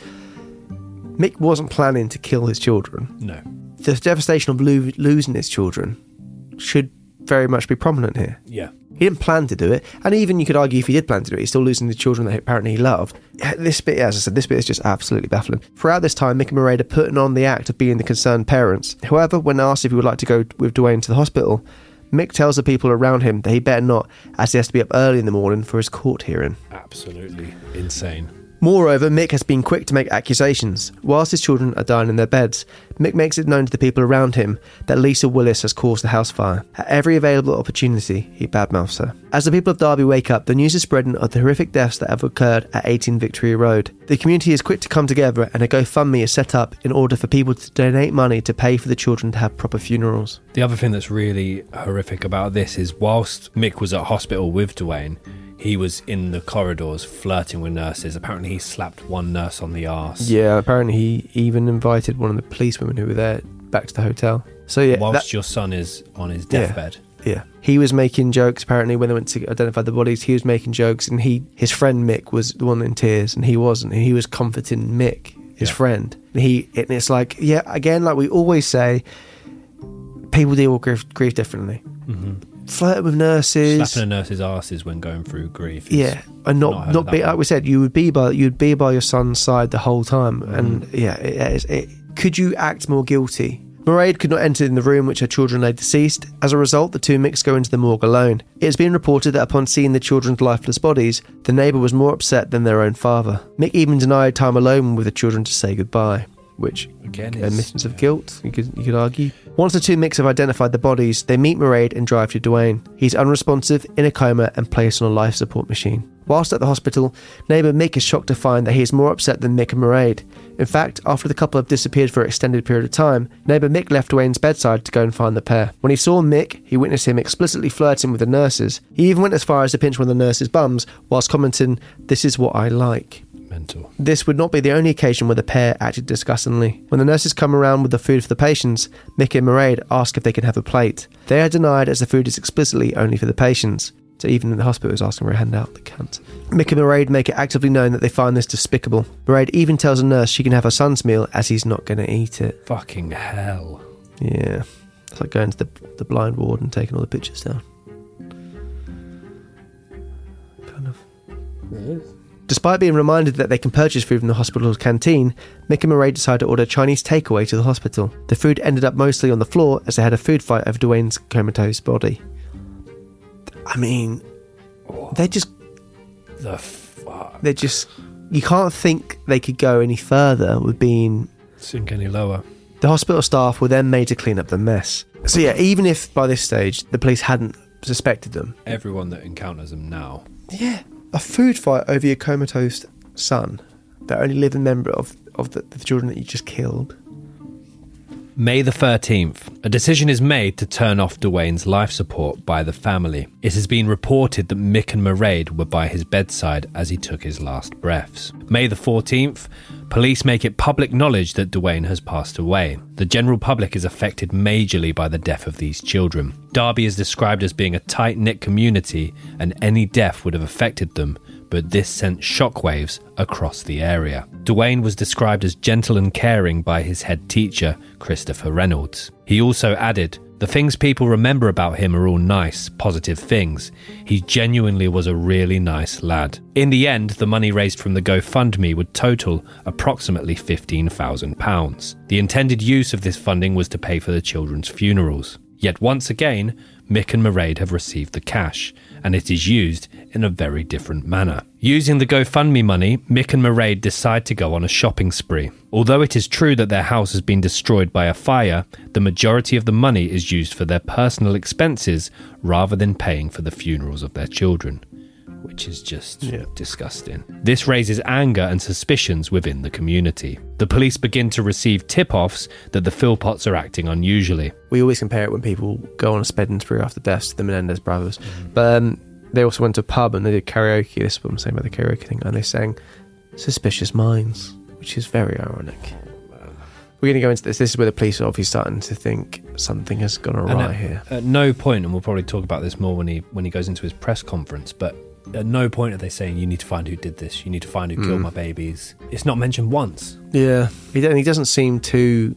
Mick wasn't planning to kill his children. No. The devastation of lo- losing his children should very much be prominent here. Yeah. He didn't plan to do it, and even you could argue if he did plan to do it, he's still losing the children that apparently he loved. This bit, as I said, this bit is just absolutely baffling. Throughout this time, Mick and Mairead are putting on the act of being the concerned parents. However, when asked if he would like to go with Dwayne to the hospital, Mick tells the people around him that he better not, as he has to be up early in the morning for his court hearing. Absolutely insane. Moreover, Mick has been quick to make accusations. Whilst his children are dying in their beds, Mick makes it known to the people around him that Lisa Willis has caused the house fire. At every available opportunity, he badmouths her. As the people of Derby wake up, the news is spreading of the horrific deaths that have occurred at 18 Victoria Road. The community is quick to come together, and a GoFundMe is set up in order for people to donate money to pay for the children to have proper funerals. The other thing that's really horrific about this is whilst Mick was at hospital with Dwayne, he was in the corridors flirting with nurses. Apparently, he slapped one nurse on the arse. Yeah, apparently he even invited one of the policewomen who were there back to the hotel. So yeah, Whilst that- your son is on his deathbed. Yeah. He was making jokes apparently when they went to identify the bodies. He was making jokes and he his friend Mick was the one in tears and he wasn't. He was comforting Mick, his friend. And he and it's like, yeah, again, like we always say, people deal with grief, grief differently. hmm Flirting with nurses. Slapping a nurse's asses when going through grief. is- Yeah, and not not not, be like we said. You would be by you'd be by your son's side the whole time, Mm-hmm. and yeah, it, it, it, could you act more guilty? Mairead could not enter in the room which her children lay deceased. As a result, the two Micks go into the morgue alone. It has been reported that upon seeing the children's lifeless bodies, the neighbour was more upset than their own father. Mick even denied time alone with the children to say goodbye, which Again is- admissions of guilt. You could you could argue. Once the two Micks have identified the bodies, they meet Mairead and drive to Dwayne. He's unresponsive, in a coma, and placed on a life support machine. Whilst at the hospital, neighbour Mick is shocked to find that he is more upset than Mick and Mairead. In fact, after the couple have disappeared for an extended period of time, neighbour Mick left Dwayne's bedside to go and find the pair. When he saw Mick, he witnessed him explicitly flirting with the nurses. He even went as far as to pinch one of the nurses' bums whilst commenting, This is what I like. Mental. This would not be the only occasion where the pair acted disgustingly. When the nurses come around with the food for the patients, Mick and Mairead ask if they can have a plate. They are denied as the food is explicitly only for the patients. So even in the hospital is asking for a handout, they can't. Mick and Mairead make it actively known that they find this despicable. Mairead even tells a nurse she can have her son's meal as he's not going to eat it. Fucking hell. Yeah. It's like going to the, the blind ward and taking all the pictures down. Kind of. Despite being reminded that they can purchase food from the hospital's canteen, Mick and Mairead decide to order Chinese takeaway to the hospital. The food ended up mostly on the floor as they had a food fight over Dwayne's comatose body. I mean, they're just. The fuck. They just. You can't think they could go any further with being Sink any lower. the hospital staff were then made to clean up the mess. So, yeah, even if by this stage the police hadn't suspected them, Everyone that encounters them now. yeah, a food fight over your comatose son, the only living member of, of the, the children that you just killed. May the 13th, a decision is made to turn off Dwayne's life support by the family. It has been reported that Mick and Mairead were by his bedside as he took his last breaths. May the 14th, police make it public knowledge that Dwayne has passed away. The general public is affected majorly by the death of these children. Derby is described as being a tight knit community, and any death would have affected them, but this sent shockwaves across the area. Dwayne was described as gentle and caring by his head teacher, Christopher Reynolds. He also added, The things people remember about him are all nice, positive things. He genuinely was a really nice lad. In the end, the money raised from the GoFundMe would total approximately £15,000. The intended use of this funding was to pay for the children's funerals. Yet once again, Mick and Mairead have received the cash, and it is used in a very different manner. Using the GoFundMe money, Mick and Mairead decide to go on a shopping spree. Although it is true that their house has been destroyed by a fire, the majority of the money is used for their personal expenses rather than paying for the funerals of their children. Which is just disgusting. This raises anger and suspicions within the community. The police begin to receive tip offs that the Philpotts are acting unusually. We always compare it when people go on a spending spree after deaths to the Menendez brothers. But um, they also went to a pub and they did karaoke. This is what I'm saying about the karaoke thing. And they sang Suspicious Minds, which is very ironic. We're going to go into this. This is where the police are obviously starting to think something has gone awry at, here. At no point, and we'll probably talk about this more when he when he goes into his press conference, but at no point are they saying you need to find who did this, you need to find who killed Mm. my babies. It's not mentioned once. Yeah, he, he doesn't seem too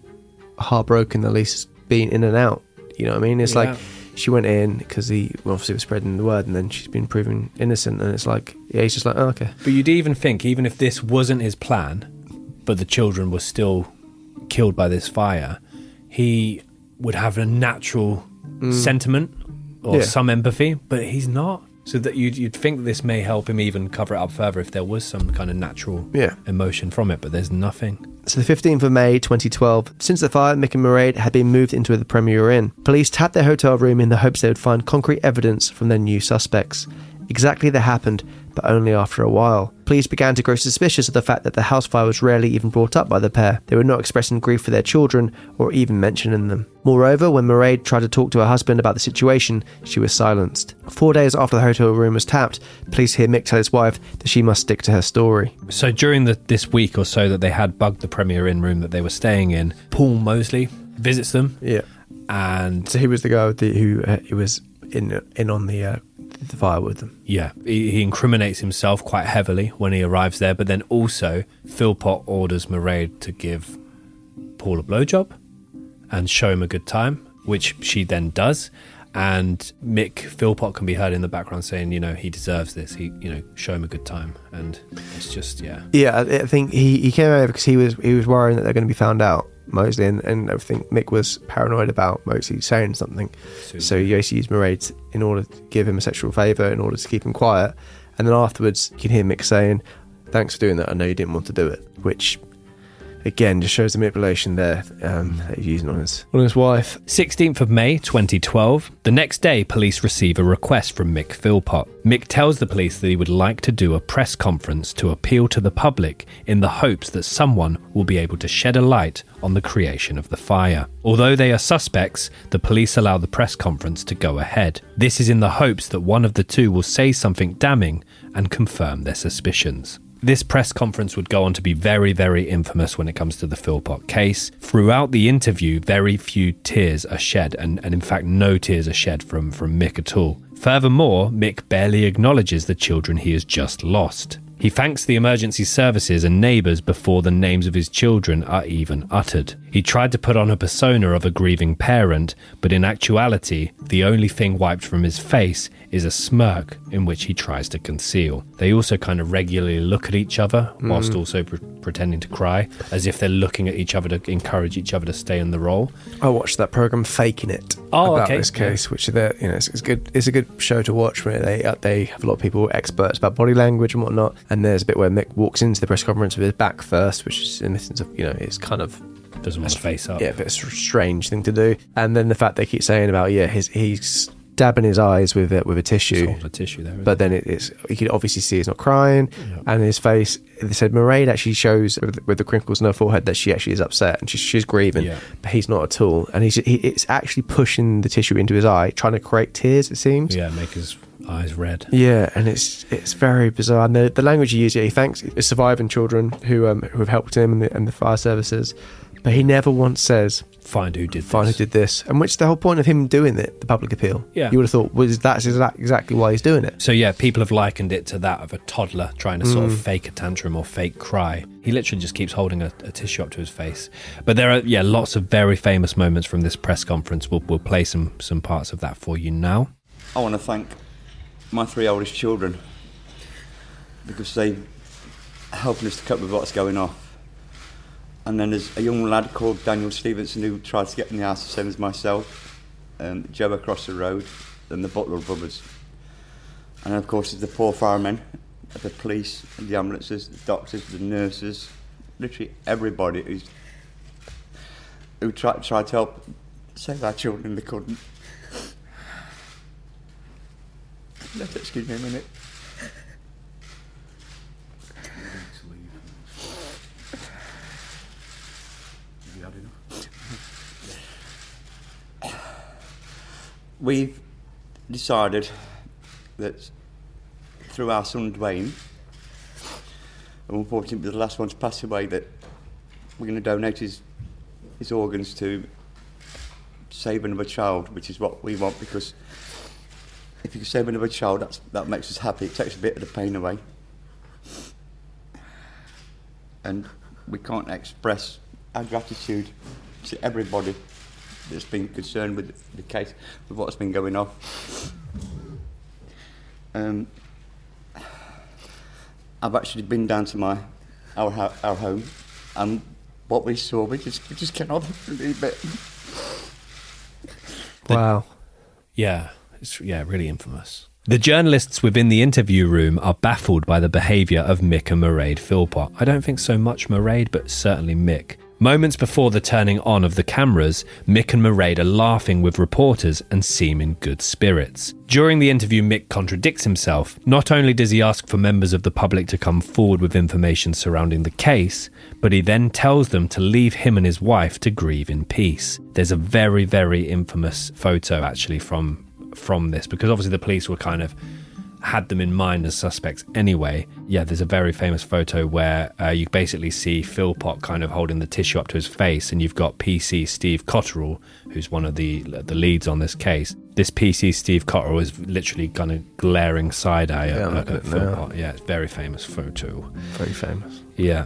heartbroken. At least being in and out. You know what I mean? It's Yeah. like she went in because he obviously was spreading the word, and then she's been proven innocent. And it's like, yeah, he's just like, oh, okay. But you'd even think, even if this wasn't his plan, but the children were still killed by this fire, he would have a natural Mm. sentiment or Yeah. some empathy, but he's not. So that you'd, you'd think this may help him even cover it up further if there was some kind of natural Yeah. emotion from it, but there's nothing. So the 15th of May 2012, since the fire, Mick and Mairead had been moved into the Premier Inn. Police tapped their hotel room in the hopes they would find concrete evidence from their new suspects. Exactly that happened, but only after a while. Police began to grow suspicious of the fact that the house fire was rarely even brought up by the pair. They were not expressing grief for their children or even mentioning them. Moreover, when Mairead tried to talk to her husband about the situation, she was silenced. Four days after the hotel room was tapped, police hear Mick tell his wife that she must stick to her story. So during the, this week or so that they had bugged the Premier Inn room that they were staying in, Paul Mosley visits them. Yeah. And So he was the guy with the, who uh, he was in in on the uh, the fire with them. Yeah, he, he incriminates himself quite heavily when he arrives there, but then also Philpott orders Mairead to give Paul a blowjob and show him a good time, which she then does. And Mick Philpott can be heard in the background saying, you know, he deserves this. He, you know, show him a good time. And it's just, yeah. Yeah, I I think he, he came over because he was he was worrying that they're going to be found out Mosley, and, and think Mick was paranoid about Mosley saying something. So he basically used Mairead in order to give him a sexual favour in order to keep him quiet. And then afterwards, you can hear Mick saying, "Thanks for doing that. I know you didn't want to do it," which again just shows the manipulation there um, that he's using on his on his wife. 16th of May 2012. The next day, police receive a request from Mick Philpott. Mick tells the police that he would like to do a press conference to appeal to the public in the hopes that someone will be able to shed a light on the creation of the fire. Although they are suspects, the police allow the press conference to go ahead. This is in the hopes that one of the two will say something damning and confirm their suspicions. This press conference would go on to be very, very infamous when it comes to the Philpott case. Throughout the interview, very few tears are shed, and, and in fact, no tears are shed from, from Mick at all. Furthermore, Mick barely acknowledges the children he has just lost. He thanks the emergency services and neighbours before the names of his children are even uttered. He tried to put on a persona of a grieving parent, but in actuality, the only thing wiped from his face is a smirk in which he tries to conceal. They also kind of regularly look at each other whilst Mm. also pre- pretending to cry, as if they're looking at each other to encourage each other to stay in the role. I watched that program Faking It Oh, about okay. this case, which they're you know it's, it's good. It's a good show to watch where they uh, they have a lot of people experts about body language and whatnot. And there's a bit where Mick walks into the press conference with his back first, which is in the sense of you know it's kind of doesn't want to face up. Yeah, a bit of a strange thing to do. And then the fact they keep saying about yeah, his he's dabbing his eyes with it with a tissue. The tissue there. But then it, it's you can obviously see he's not crying, and his face. They said Mairead actually shows with, with the crinkles in her forehead that she actually is upset and she's, she's grieving, Yeah. but he's not at all. And he's he, it's actually pushing the tissue into his eye, trying to create tears. It seems. Yeah, make his eyes red. Yeah, and it's it's very bizarre. And the, the language he uses, yeah, he thanks surviving children who um who have helped him and the, and the fire services, but he never once says find who did find who did this. And which the whole point of him doing it, the public appeal. Yeah. you would have thought was that's exact, exactly why he's doing it. So yeah, people have likened it to that of a toddler trying to sort of Mm. fake a tantrum or fake cry. He literally just keeps holding a, a tissue up to his face. But there are yeah lots of very famous moments from this press conference. We'll we'll play some some parts of that for you now. I want to thank my three oldest children because they helping us to cope with what's going on. And then there's a young lad called Daniel Stevenson who tried to get in the house the same as myself, um, Joe across the road, and the Butler brothers. And of course, the poor firemen, the police, the ambulances, the doctors, the nurses, literally everybody who's who tried, tried to help save our children, they couldn't. Excuse me a minute. We've decided that through our son Dwayne, and unfortunately the last one to pass away, that we're going to donate his his organs to save another child, which is what we want because if you can save another child, that's, that makes us happy. It takes a bit of the pain away. And we can't express our gratitude to everybody that's been concerned with the case, with what's been going on. Um, I've actually been down to my our our home, and what we saw, we just we just cannot believe it. Wow. Yeah, it's yeah really infamous. The journalists within the interview room are baffled by the behaviour of Mick and Mairead Philpott. I don't think so much Mairead, but certainly Mick. Moments before the turning on of the cameras, Mick and Mairead are laughing with reporters and seem in good spirits. During the interview, Mick contradicts himself. Not only does he ask for members of the public to come forward with information surrounding the case, but he then tells them to leave him and his wife to grieve in peace. There's a very, very infamous photo actually from from this because obviously the police were kind of had them in mind as suspects anyway. Yeah, there's a very famous photo where uh, you basically see Philpott kind of holding the tissue up to his face, and you've got PC Steve Cotterill, who's one of the the leads on this case. This PC Steve Cotterill is literally kind of glaring side eye Yeah, at, at, looking at at it now. Philpott. Yeah, it's a very famous photo. Very famous. Yeah.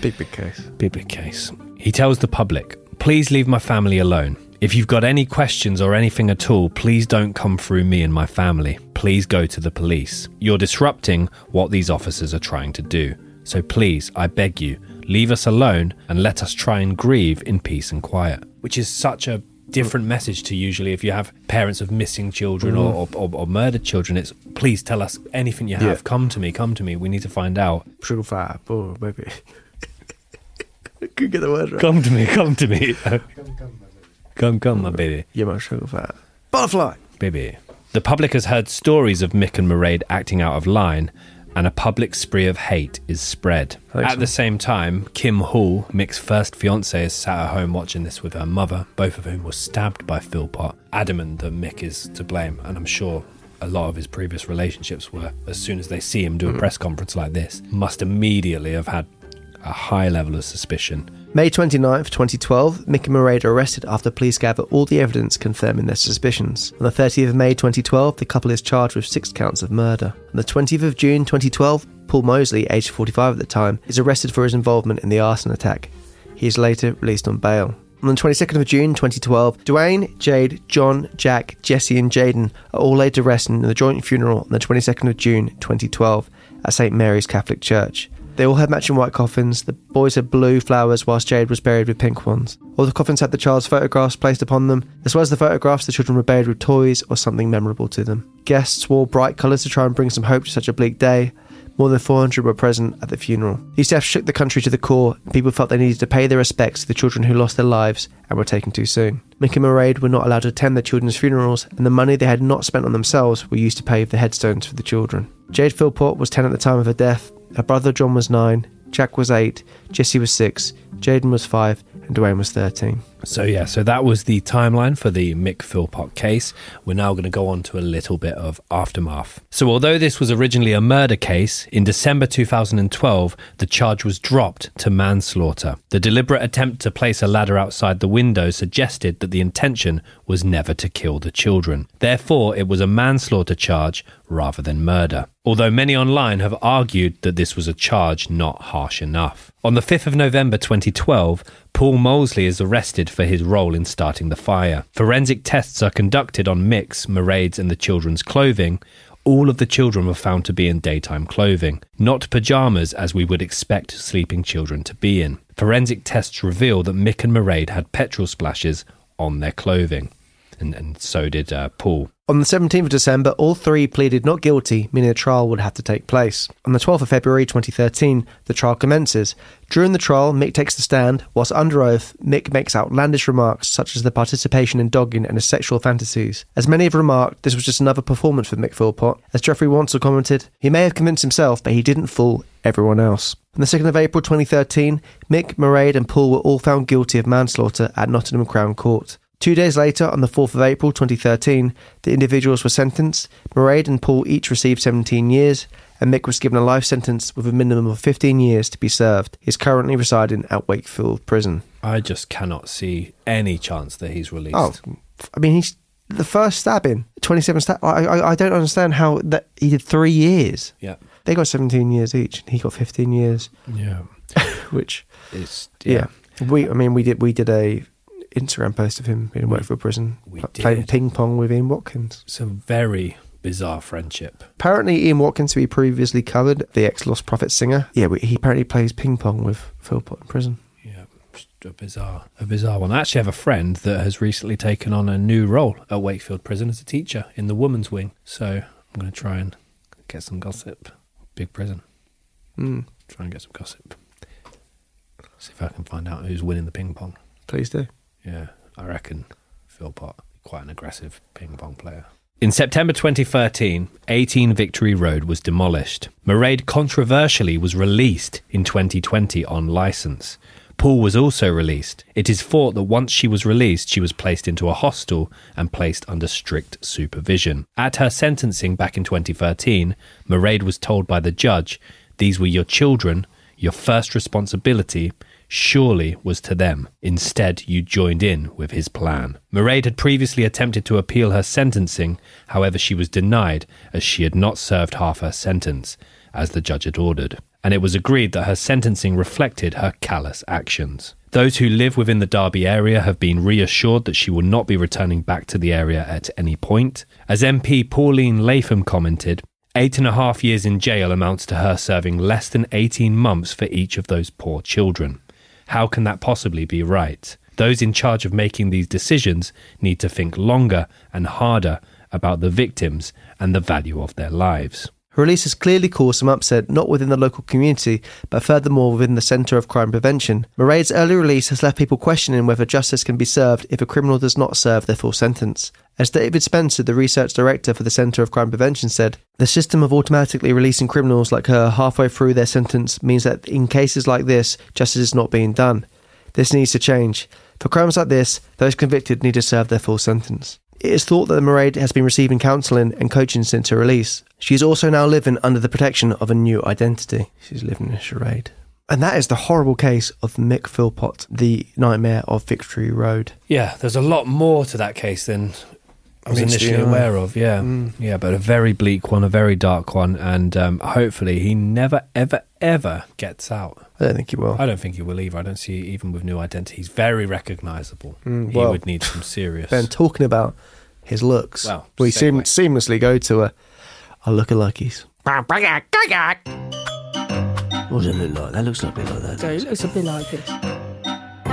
Big, big case. Big, big case. He tells the public, please leave my family alone. If you've got any questions or anything at all, please don't come through me and my family. Please go to the police. You're disrupting what these officers are trying to do. So please, I beg you, leave us alone and let us try and grieve in peace and quiet. Which is such a different message to usually if you have parents of missing children or, mm. or, or, or murdered children. It's please tell us anything you have. Yeah. Come to me, come to me. We need to find out. Fat, oh, maybe. Couldn't get the word right. Come to me, come to me. come, come, my baby. Yeah, my sugar fat. Butterfly. Baby. The public has heard stories of Mick and Mairead acting out of line, and a public spree of hate is spread. At the same time, Kim Hall, Mick's first fiancée, is sat at home watching this with her mother, both of whom were stabbed by Philpott, adamant that Mick is to blame, and I'm sure a lot of his previous relationships were, as soon as they see him do a Mm. press conference like this, must immediately have had a high level of suspicion. May 29th, 2012, Mick and Mairead are arrested after police gather all the evidence confirming their suspicions. On the 30th of May 2012, the couple is charged with six counts of murder. On the 20th of June 2012, Paul Mosley, aged 45 at the time, is arrested for his involvement in the arson attack. He is later released on bail. On the 22nd of June 2012, Dwayne, Jade, John, Jack, Jesse, and Jaden are all laid to rest in the joint funeral on the 22nd of June 2012 at St Mary's Catholic Church. They all had matching white coffins. The boys had blue flowers, whilst Jade was buried with pink ones. All the coffins had the child's photographs placed upon them. As well as the photographs, the children were buried with toys or something memorable to them. Guests wore bright colours to try and bring some hope to such a bleak day. More than 400 were present at the funeral. These deaths shook the country to the core, and people felt they needed to pay their respects to the children who lost their lives and were taken too soon. Mick and Mairead were not allowed to attend their children's funerals, and the money they had not spent on themselves were used to pave the headstones for the children. Jade Philpott was 10 at the time of her death, her brother John was 9, Jack was 8, Jesse was 6, Jaden was 5, and Dwayne was 13. So yeah, so that was the timeline for the Mick Philpott case. We're now going to go on to a little bit of aftermath. So although this was originally a murder case, in December 2012, the charge was dropped to manslaughter. The deliberate attempt to place a ladder outside the window suggested that the intention was never to kill the children. Therefore, it was a manslaughter charge rather than murder. Although many online have argued that this was a charge not harsh enough. On the 5th of November 2012, Paul Mosley is arrested for his role in starting the fire. Forensic tests are conducted on Mick's, Mairead's, and the children's clothing. All of the children were found to be in daytime clothing, not pajamas as we would expect sleeping children to be in. Forensic tests reveal that Mick and Mairead had petrol splashes on their clothing, and, and so did uh, Paul. On the 17th of December, all three pleaded not guilty, meaning a trial would have to take place. On the 12th of February 2013, the trial commences. During the trial, Mick takes the stand. Whilst under oath, Mick makes outlandish remarks such as the participation in dogging and his sexual fantasies. As many have remarked, this was just another performance for Mick Philpott. As Geoffrey Wansell commented, he may have convinced himself, but he didn't fool everyone else. On the 2nd of April 2013, Mick, Mairead, and Paul were all found guilty of manslaughter at Nottingham Crown Court. Two days later, on the 4th of April 2013, the individuals were sentenced. Mairead and Paul each received 17 years, and Mick was given a life sentence with a minimum of 15 years to be served. He's currently residing at Wakefield Prison. I just cannot see any chance that he's released. Oh, I mean, he's the first stabbing, 27 stab. I, I, I don't understand how that he did three years. Yeah. They got 17 years each, and he got 15 years. Yeah. Which It's yeah. We, I mean, we did we did a Instagram post of him in Wakefield Prison we pl- playing ping pong with Ian Watkins. It's a very bizarre friendship. Apparently, Ian Watkins, who we previously covered, the ex Lost Prophet singer. Yeah, he apparently plays ping pong with Philpott in prison. a bizarre, a bizarre one. I actually have a friend that has recently taken on a new role at Wakefield Prison as a teacher in the women's wing. So I'm going to try and get some gossip. Big prison. Mm. Try and get some gossip. See if I can find out who's winning the ping pong. Please do. Yeah, I reckon Philpott, quite an aggressive ping pong player. In September 2013, 18 Victory Road was demolished. Mairead controversially was released in 2020 on license. Paul was also released. It is thought that once she was released, she was placed into a hostel and placed under strict supervision. At her sentencing back in 2013, Mairead was told by the judge, These were your children, your first responsibility surely was to them. Instead, you joined in with his plan. Mairead had previously attempted to appeal her sentencing, however, she was denied as she had not served half her sentence, as the judge had ordered. And it was agreed that her sentencing reflected her callous actions. Those who live within the Derby area have been reassured that she will not be returning back to the area at any point. As MP Pauline Latham commented, Eight and a half years in jail amounts to her serving less than 18 months for each of those poor children. How can that possibly be right? Those in charge of making these decisions need to think longer and harder about the victims and the value of their lives. Her release has clearly caused some upset, not within the local community, but furthermore within the Centre of Crime Prevention. Mairead's early release has left people questioning whether justice can be served if a criminal does not serve their full sentence. As David Spencer, the research director for the Centre of Crime Prevention, said, the system of automatically releasing criminals like her halfway through their sentence means that in cases like this, justice is not being done. This needs to change. For crimes like this, those convicted need to serve their full sentence. It is thought that Mairead has been receiving counselling and coaching since her release. She is also now living under the protection of a new identity. She's living in a charade. And that is the horrible case of Mick Philpott, the nightmare of Victory Road. Yeah, there's a lot more to that case than I was Meets the initially eye. aware of. Yeah, Mm. yeah, but a very bleak one, a very dark one, and um, hopefully he never, ever, ever gets out. I don't think he will. I don't think he will either. I don't see even with new identity. He's very recognisable. Mm, he would need some serious. Ben, talking about his looks, Well, we seam- seamlessly go to a, a lookalikes. What does it look like? That looks like a bit like that. So it looks a bit like this.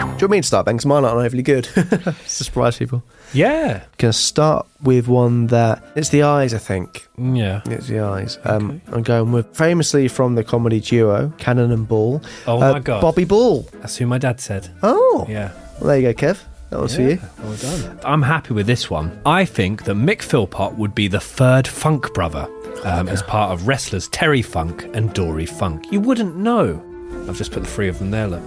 Do you want me to start, Ben? 'Cause mine aren't overly good. surprise people. Yeah. Going to start with one that it's the eyes, I think. Yeah. It's the eyes. Um, I'm going with famously from the comedy duo Cannon and Ball. Oh uh, my god, Bobby Ball. That's who my dad said. Oh, Yeah. Well, there you go, Kev. That was for you. Well done. I'm happy with this one. I think that Mick Philpott would be the third Funk brother um, as part of wrestlers Terry Funk and Dory Funk. You wouldn't know. I've just put the three of them there, look.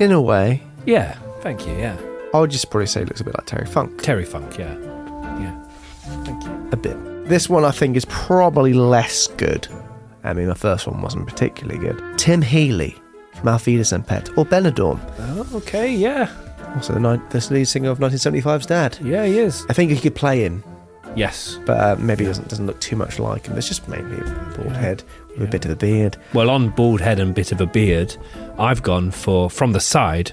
In a way, Yeah, thank you, yeah. I would just probably say it looks a bit like Terry Funk. Terry Funk, yeah. Yeah. Thank you. A bit. This one I think is probably less good. I mean, the first one wasn't particularly good. Tim Healy from Auf Wiedersehen Pet, or Benidorm. Oh, okay, yeah. Also, the, ni- the lead singer of 1975's dad. Yeah, he is. I think he could play in, Yes. but uh, maybe doesn't doesn't look too much like him. It's just mainly a bald head with a bit of a beard. Well, on bald head and bit of a beard, I've gone for, from the side,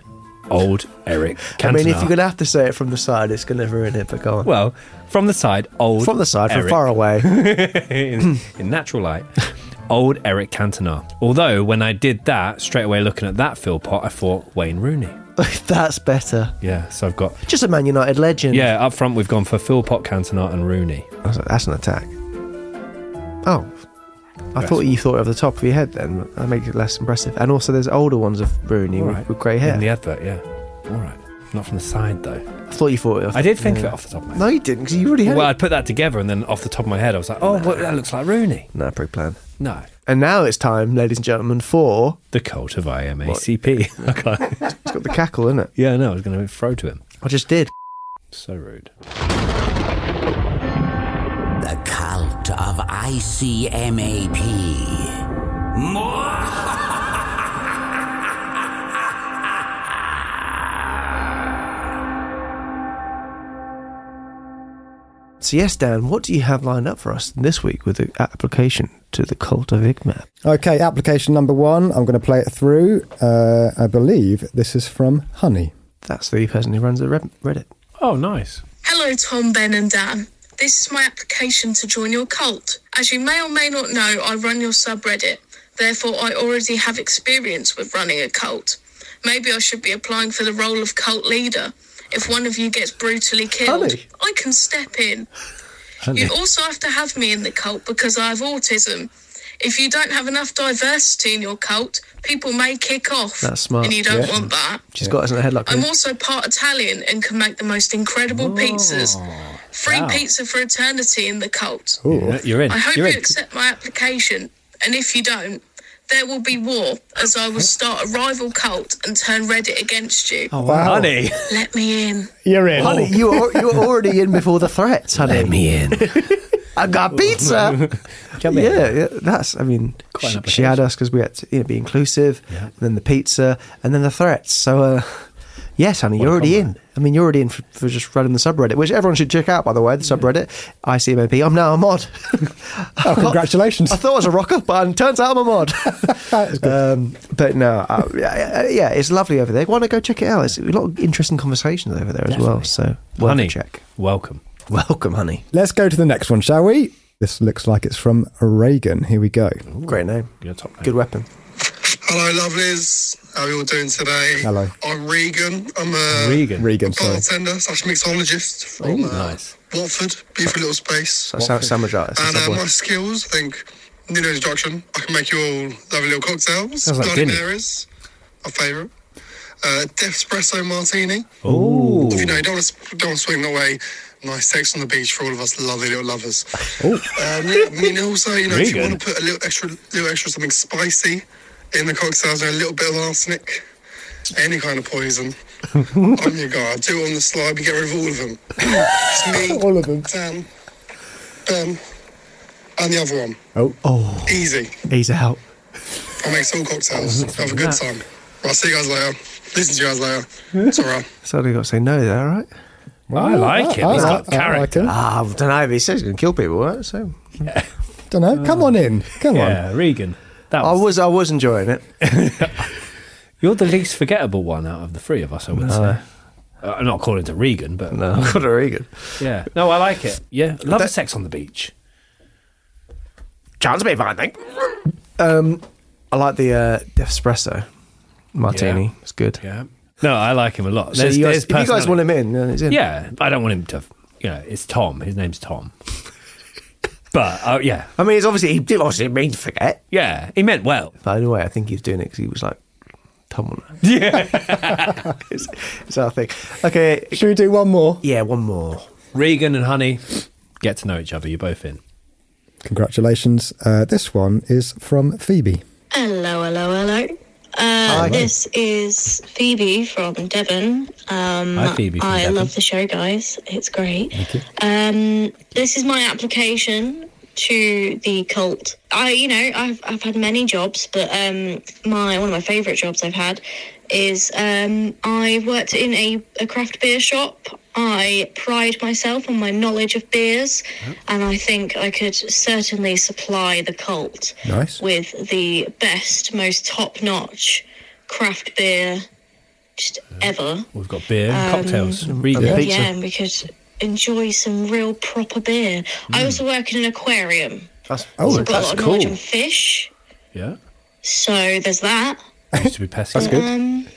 old Eric Cantona. I mean, if you're going to have to say it from the side, it's going to ruin it, but go on. Well, from the side, old from the side, from far away. in, in natural light. Old Eric Cantona. Although, when I did that, straight away looking at that Philpott, I thought Wayne Rooney. That's better. Yeah, so I've got. Just a Man United legend. Yeah, up front, we've gone for Philpott, Cantona, and Rooney. That's, that's an attack. Oh. I thought you thought of the top of your head then. That makes it less impressive. And also, there's older ones of Rooney with, right. with grey hair. In the advert, yeah. All right. Not from the side, though. I thought you thought it off. I did think of it off the top of my head. No, you didn't, because you already had Well, it. I'd put that together, and then off the top of my head, I was like, oh, well, that looks like Rooney. No, pre plan. No. And now it's time, ladies and gentlemen, for. The cult of ICMAP. Okay. It's got the cackle, isn't it? yeah, no, I was going to throw to him. I just did. So rude. The cult of ICMAP. So, yes, Dan, what do you have lined up for us this week with the application to the cult of ICMAP? Okay, application number one. I'm going to play it through. Uh, I believe this is from Honey. That's the person who runs the Reddit. Oh, nice. Hello, Tom, Ben, and Dan. This is my application to join your cult. As you may or may not know, I run your subreddit. Therefore, I already have experience with running a cult. Maybe I should be applying for the role of cult leader. If one of you gets brutally killed, Honey. I can step in. Honey. You also have to have me in the cult because I have autism. If you don't have enough diversity in your cult, people may kick off. That's smart. And you don't Yeah. want that. She's got us in the headlock. I'm also part Italian and can make the most incredible pizzas. Oh. Free wow. pizza for eternity in the cult. Ooh. You're in. I hope You're you in. accept my application, and if you don't, there will be war as I will start a rival cult and turn Reddit against you. Oh, wow. Honey. Let me in. You're in. Honey, you are, you were already in before the threats, honey. Let me in. I got pizza. Come in. yeah, yeah, that's. I mean, Quite she, she had us because we had to you know, be inclusive, and then the pizza, and then the threats. So, uh, yes, honey, you're already in. I mean, you're already in for, for just running the subreddit, which everyone should check out, by the way. The subreddit, ICMAP. I'm now a mod. Oh, congratulations. I thought I was a rocker, but it turns out I'm a mod. um, but no, uh, yeah, yeah, it's lovely over there. Why not go check it out? It's a lot of interesting conversations over there as well. So, worth Honey, check. welcome. Welcome, honey. Let's go to the next one, shall we? This looks like it's from Reagan. Here we go. Great name. Your top name. Good weapon. Hello, lovelies. How are you all doing today? Hello. I'm Regan. I'm a Regan. Regan, sorry. bartender slash mixologist from uh, Nice. Watford. Beautiful little space. So, sa- sandwich artist. And uh, my skills, I think, need no introduction. I can make you all lovely little cocktails. Sounds like Bloody Guinea. My favourite. Uh, Death Espresso Martini. Ooh. If you know, you don't want to don't wanna swing that way. Nice sex on the beach for all of us lovely little lovers. Oh. Um, I mean, also, you know, if you want to put a little extra, little extra something spicy in the cocktails, and a little bit of arsenic, any kind of poison, I'm your guy. I do it on the slide. We get rid of all of them. It's me, All of them. Sam, Ben, and the other one. Oh. Oh, Easy. he's out. I make all cocktails. Have a good time. I'll see you guys later. Listen to you guys later. It's alright. Somebody got to say no, is that all right? I like it. I, He's I- got I like character. him. Ah, I don't know. He says he's going to kill people, right? So yeah. Don't know. Come on in. Come on. Yeah, Regan. That I was, was, I was enjoying it. You're the least forgettable one out of the three of us, I would say. Uh, not according to Regan, but No, I've got a Regan. yeah. No, I like it. Yeah, love the sex on the beach. Chance to be fine, thank. Um, I like the uh, Espresso Martini. Yeah. It's good. Yeah. No, I like him a lot. So There's- you guys, if you guys want him in, in. Yeah, I don't want him to. You know, it's Tom. His name's Tom. But uh, yeah, I mean, it's obviously he did obviously mean to forget. yeah, he meant well. By the way, I think he was doing it because he was like, "Tom on. Yeah. it's, it's our thing. Okay, Should we do one more? yeah, one more. Regan and Honey get to know each other. You're both in. Congratulations. Uh, this one is from Phoebe. Hello, hello, hello. Uh, this is Phoebe from Devon. Um, Hi, Phoebe from I Devon. love the show, guys. It's great. Um, this is my application to the cult. I, you know, I've I've had many jobs, but um, my one of my favourite jobs I've had is um, I worked in a, a craft beer shop. I pride myself on my knowledge of beers, and I think I could certainly supply the cult Nice. with the best, most top notch craft beer just ever. We've got beer and Um, cocktails. Regan. Yeah. Yeah, and we could enjoy some real proper beer. I also work in an aquarium. That's Oh, so I've got a that's lot of knowledge cool. on fish. Yeah. So there's that. Used to be pesky. That's good. Um,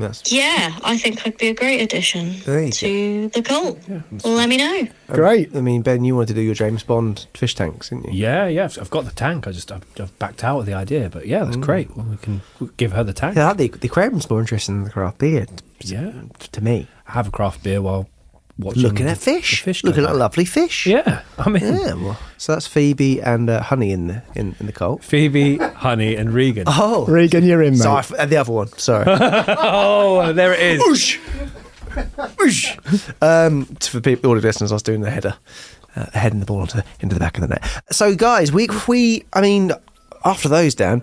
that's yeah, I think I'd be a great addition to the cult. Let me know. Great. I mean, Ben, you wanted to do your James Bond fish tanks, didn't you? Yeah, yeah. I've- I've got the tank. I just I've, I've backed out of the idea, but yeah, that's mm. great. Well, we can give her the tank. Yeah, the, the aquarium's more interesting than the craft beer. Yeah. to me. Have a craft beer while watching. Looking at fish, fish looking at by. lovely fish. Yeah, I mean, Yeah, well, so that's Phoebe and uh, Honey in the in, in the cult. Phoebe, Honey, and Regan. Oh, Regan, you're in, mate. so I f- uh, the other one. Sorry. oh, there it is. um, t- for people, all the listeners, I was doing the header, uh, heading the ball into, into the back of the net. So, guys, we we I mean, after those, Dan,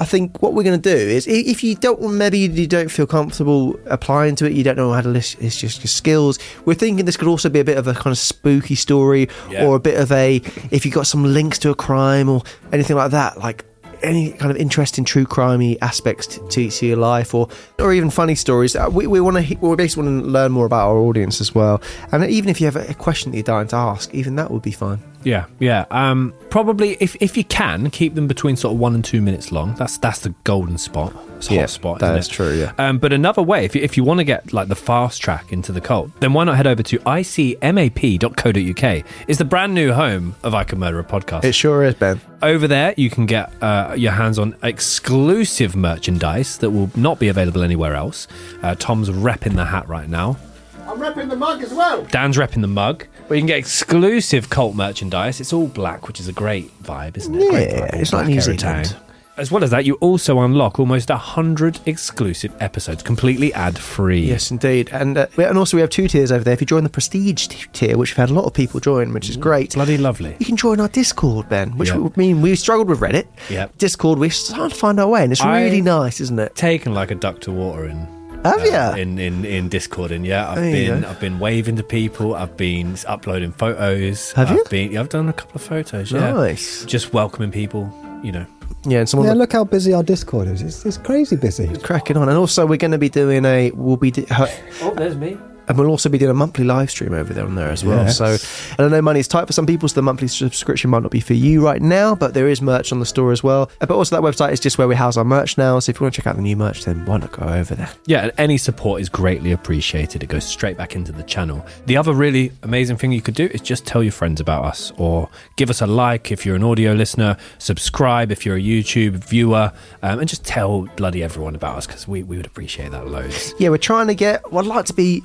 I think what we're going to do is, if you don't, maybe you don't feel comfortable applying to it, you don't know how to list, it's just your skills. We're thinking this could also be a bit of a kind of spooky story, Yeah. or a bit of a, if you've got some links to a crime or anything like that, like any kind of interesting true crimey aspects to, to, to your life or or even funny stories uh, we, we want to we basically want to learn more about our audience as well and even if you have a question that you're dying to ask even that would be fine Yeah, yeah. Um, probably if if you can keep them between sort of one and two minutes long. That's that's the golden spot. It's a Yeah, hot spot. that isn't is true, yeah. Um, but another way, if you, if you want to get like the fast track into the cult, then why not head over to icmap.co.uk? It's the brand new home of I Can Murder a podcast. It sure is, Ben. Over there, you can get uh, your hands on exclusive merchandise that will not be available anywhere else. Uh, Tom's repping the hat right now. I'm repping the mug as well. Dan's repping the mug. But you can get exclusive cult merchandise. It's all black, which is a great vibe, isn't it? Great Yeah, vibe, all it's like black New every Zealand. As well as that, you also unlock almost 100 exclusive episodes, completely ad free. Yes, indeed. And uh, we- and also we have two tiers over there. If you join the prestige t- tier, which we've had a lot of people join, which is great. Bloody lovely. You can join our Discord, Ben, which would mean we struggled with Reddit. Yep. Discord, we're starting to find our way, and it's I- really nice, isn't it? Taken like a duck to water in. Have uh, in, in in Discord and yeah I've There been go. I've been waving to people I've been uploading photos Have I've you? been yeah, I've done a couple of photos yeah Nice. just welcoming people you know Yeah, and someone Yeah, look how busy our Discord is. It's, it's crazy busy. cracking on. And also, we're going to be doing a. We'll be. Do- her- oh there's me and we'll also be doing a monthly live stream over there on there as well. Yes. So I know, money is tight for some people, so the monthly subscription might not be for you right now, but there is merch on the store as well. But also that website is just where we house our merch now. So if you want to check out the new merch, then why not go over there? Yeah, and any support is greatly appreciated. It goes straight back into the channel. The other really amazing thing you could do is just tell your friends about us or give us a like if you're an audio listener, subscribe if you're a YouTube viewer, um, and just tell bloody everyone about us because we, we would appreciate that loads. Yeah, we're trying to get. Well, I'd like to be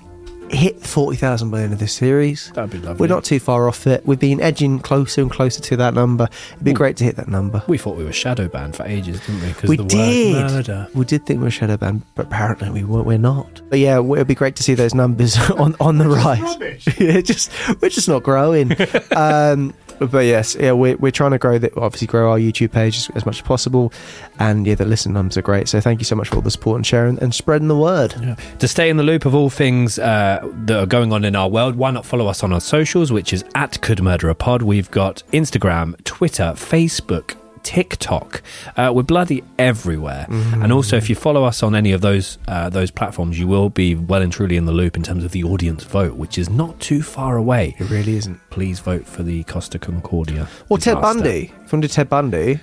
hit forty thousand by the end of this series. That'd be lovely. We're not too far off it. We've been edging closer and closer to that number. It'd be great to hit that number. We thought we were shadow banned for ages, didn't we? Because We the word did. murder. We did think we were shadow banned, but apparently we weren't, we're not. But yeah, it'd be great to see those numbers on on the rise. yeah, just we're just not growing. um, but yes, yeah, we're, we're trying to grow that. Obviously, grow our YouTube page as, as much as possible, and yeah, the listen numbers are great. So thank you so much for all the support and sharing and spreading the word. To stay in the loop of all things uh, that are going on in our world, why not follow us on our socials, which is at Could Murder a Pod. We've got Instagram, Twitter, Facebook, TikTok. Uh, we're bloody everywhere. And also, if you follow us on any of those uh, those platforms, you will be well and truly in the loop in terms of the audience vote, which is not too far away. It really isn't. Please vote for the Costa Concordia. Or Ted. Bundy. If you want to do Ted Bundy,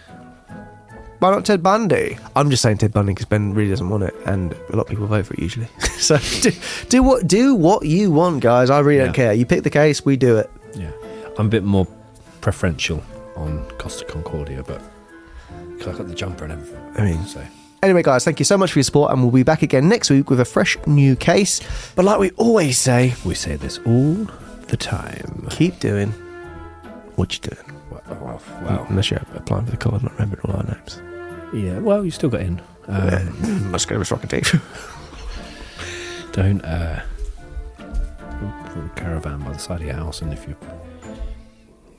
why not Ted Bundy? I'm just saying Ted Bundy because Ben really doesn't want it, and a lot of people vote for it usually. so do, do what do what you want, guys. I really don't care. You pick the case, we do it. Yeah, I'm a bit more preferential on Costa Concordia, but 'cause I got the jumper and everything. I mean, so Anyway, guys, thank you so much for your support, and we'll be back again next week with a fresh new case. But like we always say, we say this all the time. keep doing what you're doing. Wow, wow. Unless you're applying for the card and not remembering all our names. Yeah, well, you still got in. Um, Let's go with Rocket Dave. don't uh, put a caravan by the side of your house, and if you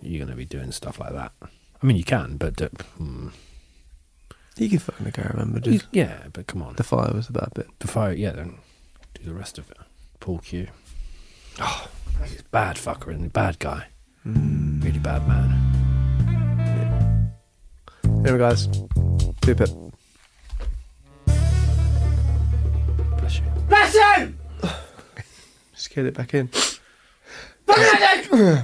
you're going to be doing stuff like that, I mean, you can, but uh, hmm. You can fucking go, remember. You- Just yeah, but come on, the fire was the bad bit. the fire, yeah, then do the rest of it. Paul Q. Oh, he's a bad fucker, isn't he? Bad guy, hmm. really bad man. Anyway, guys, do it. Bless you. Bless you! Just get it back in.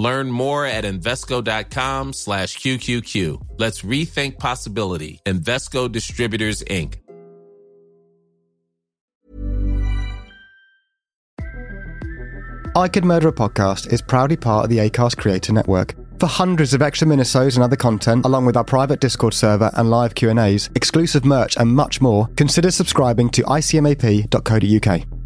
Learn more at Invesco.com slash QQQ. Let's rethink possibility. Invesco Distributors, Inc. I Could Murder a Podcast is proudly part of the ACAST Creator Network. For hundreds of extra minisodes and other content, along with our private Discord server and live Q&As, exclusive merch and much more, consider subscribing to icmap.co.uk.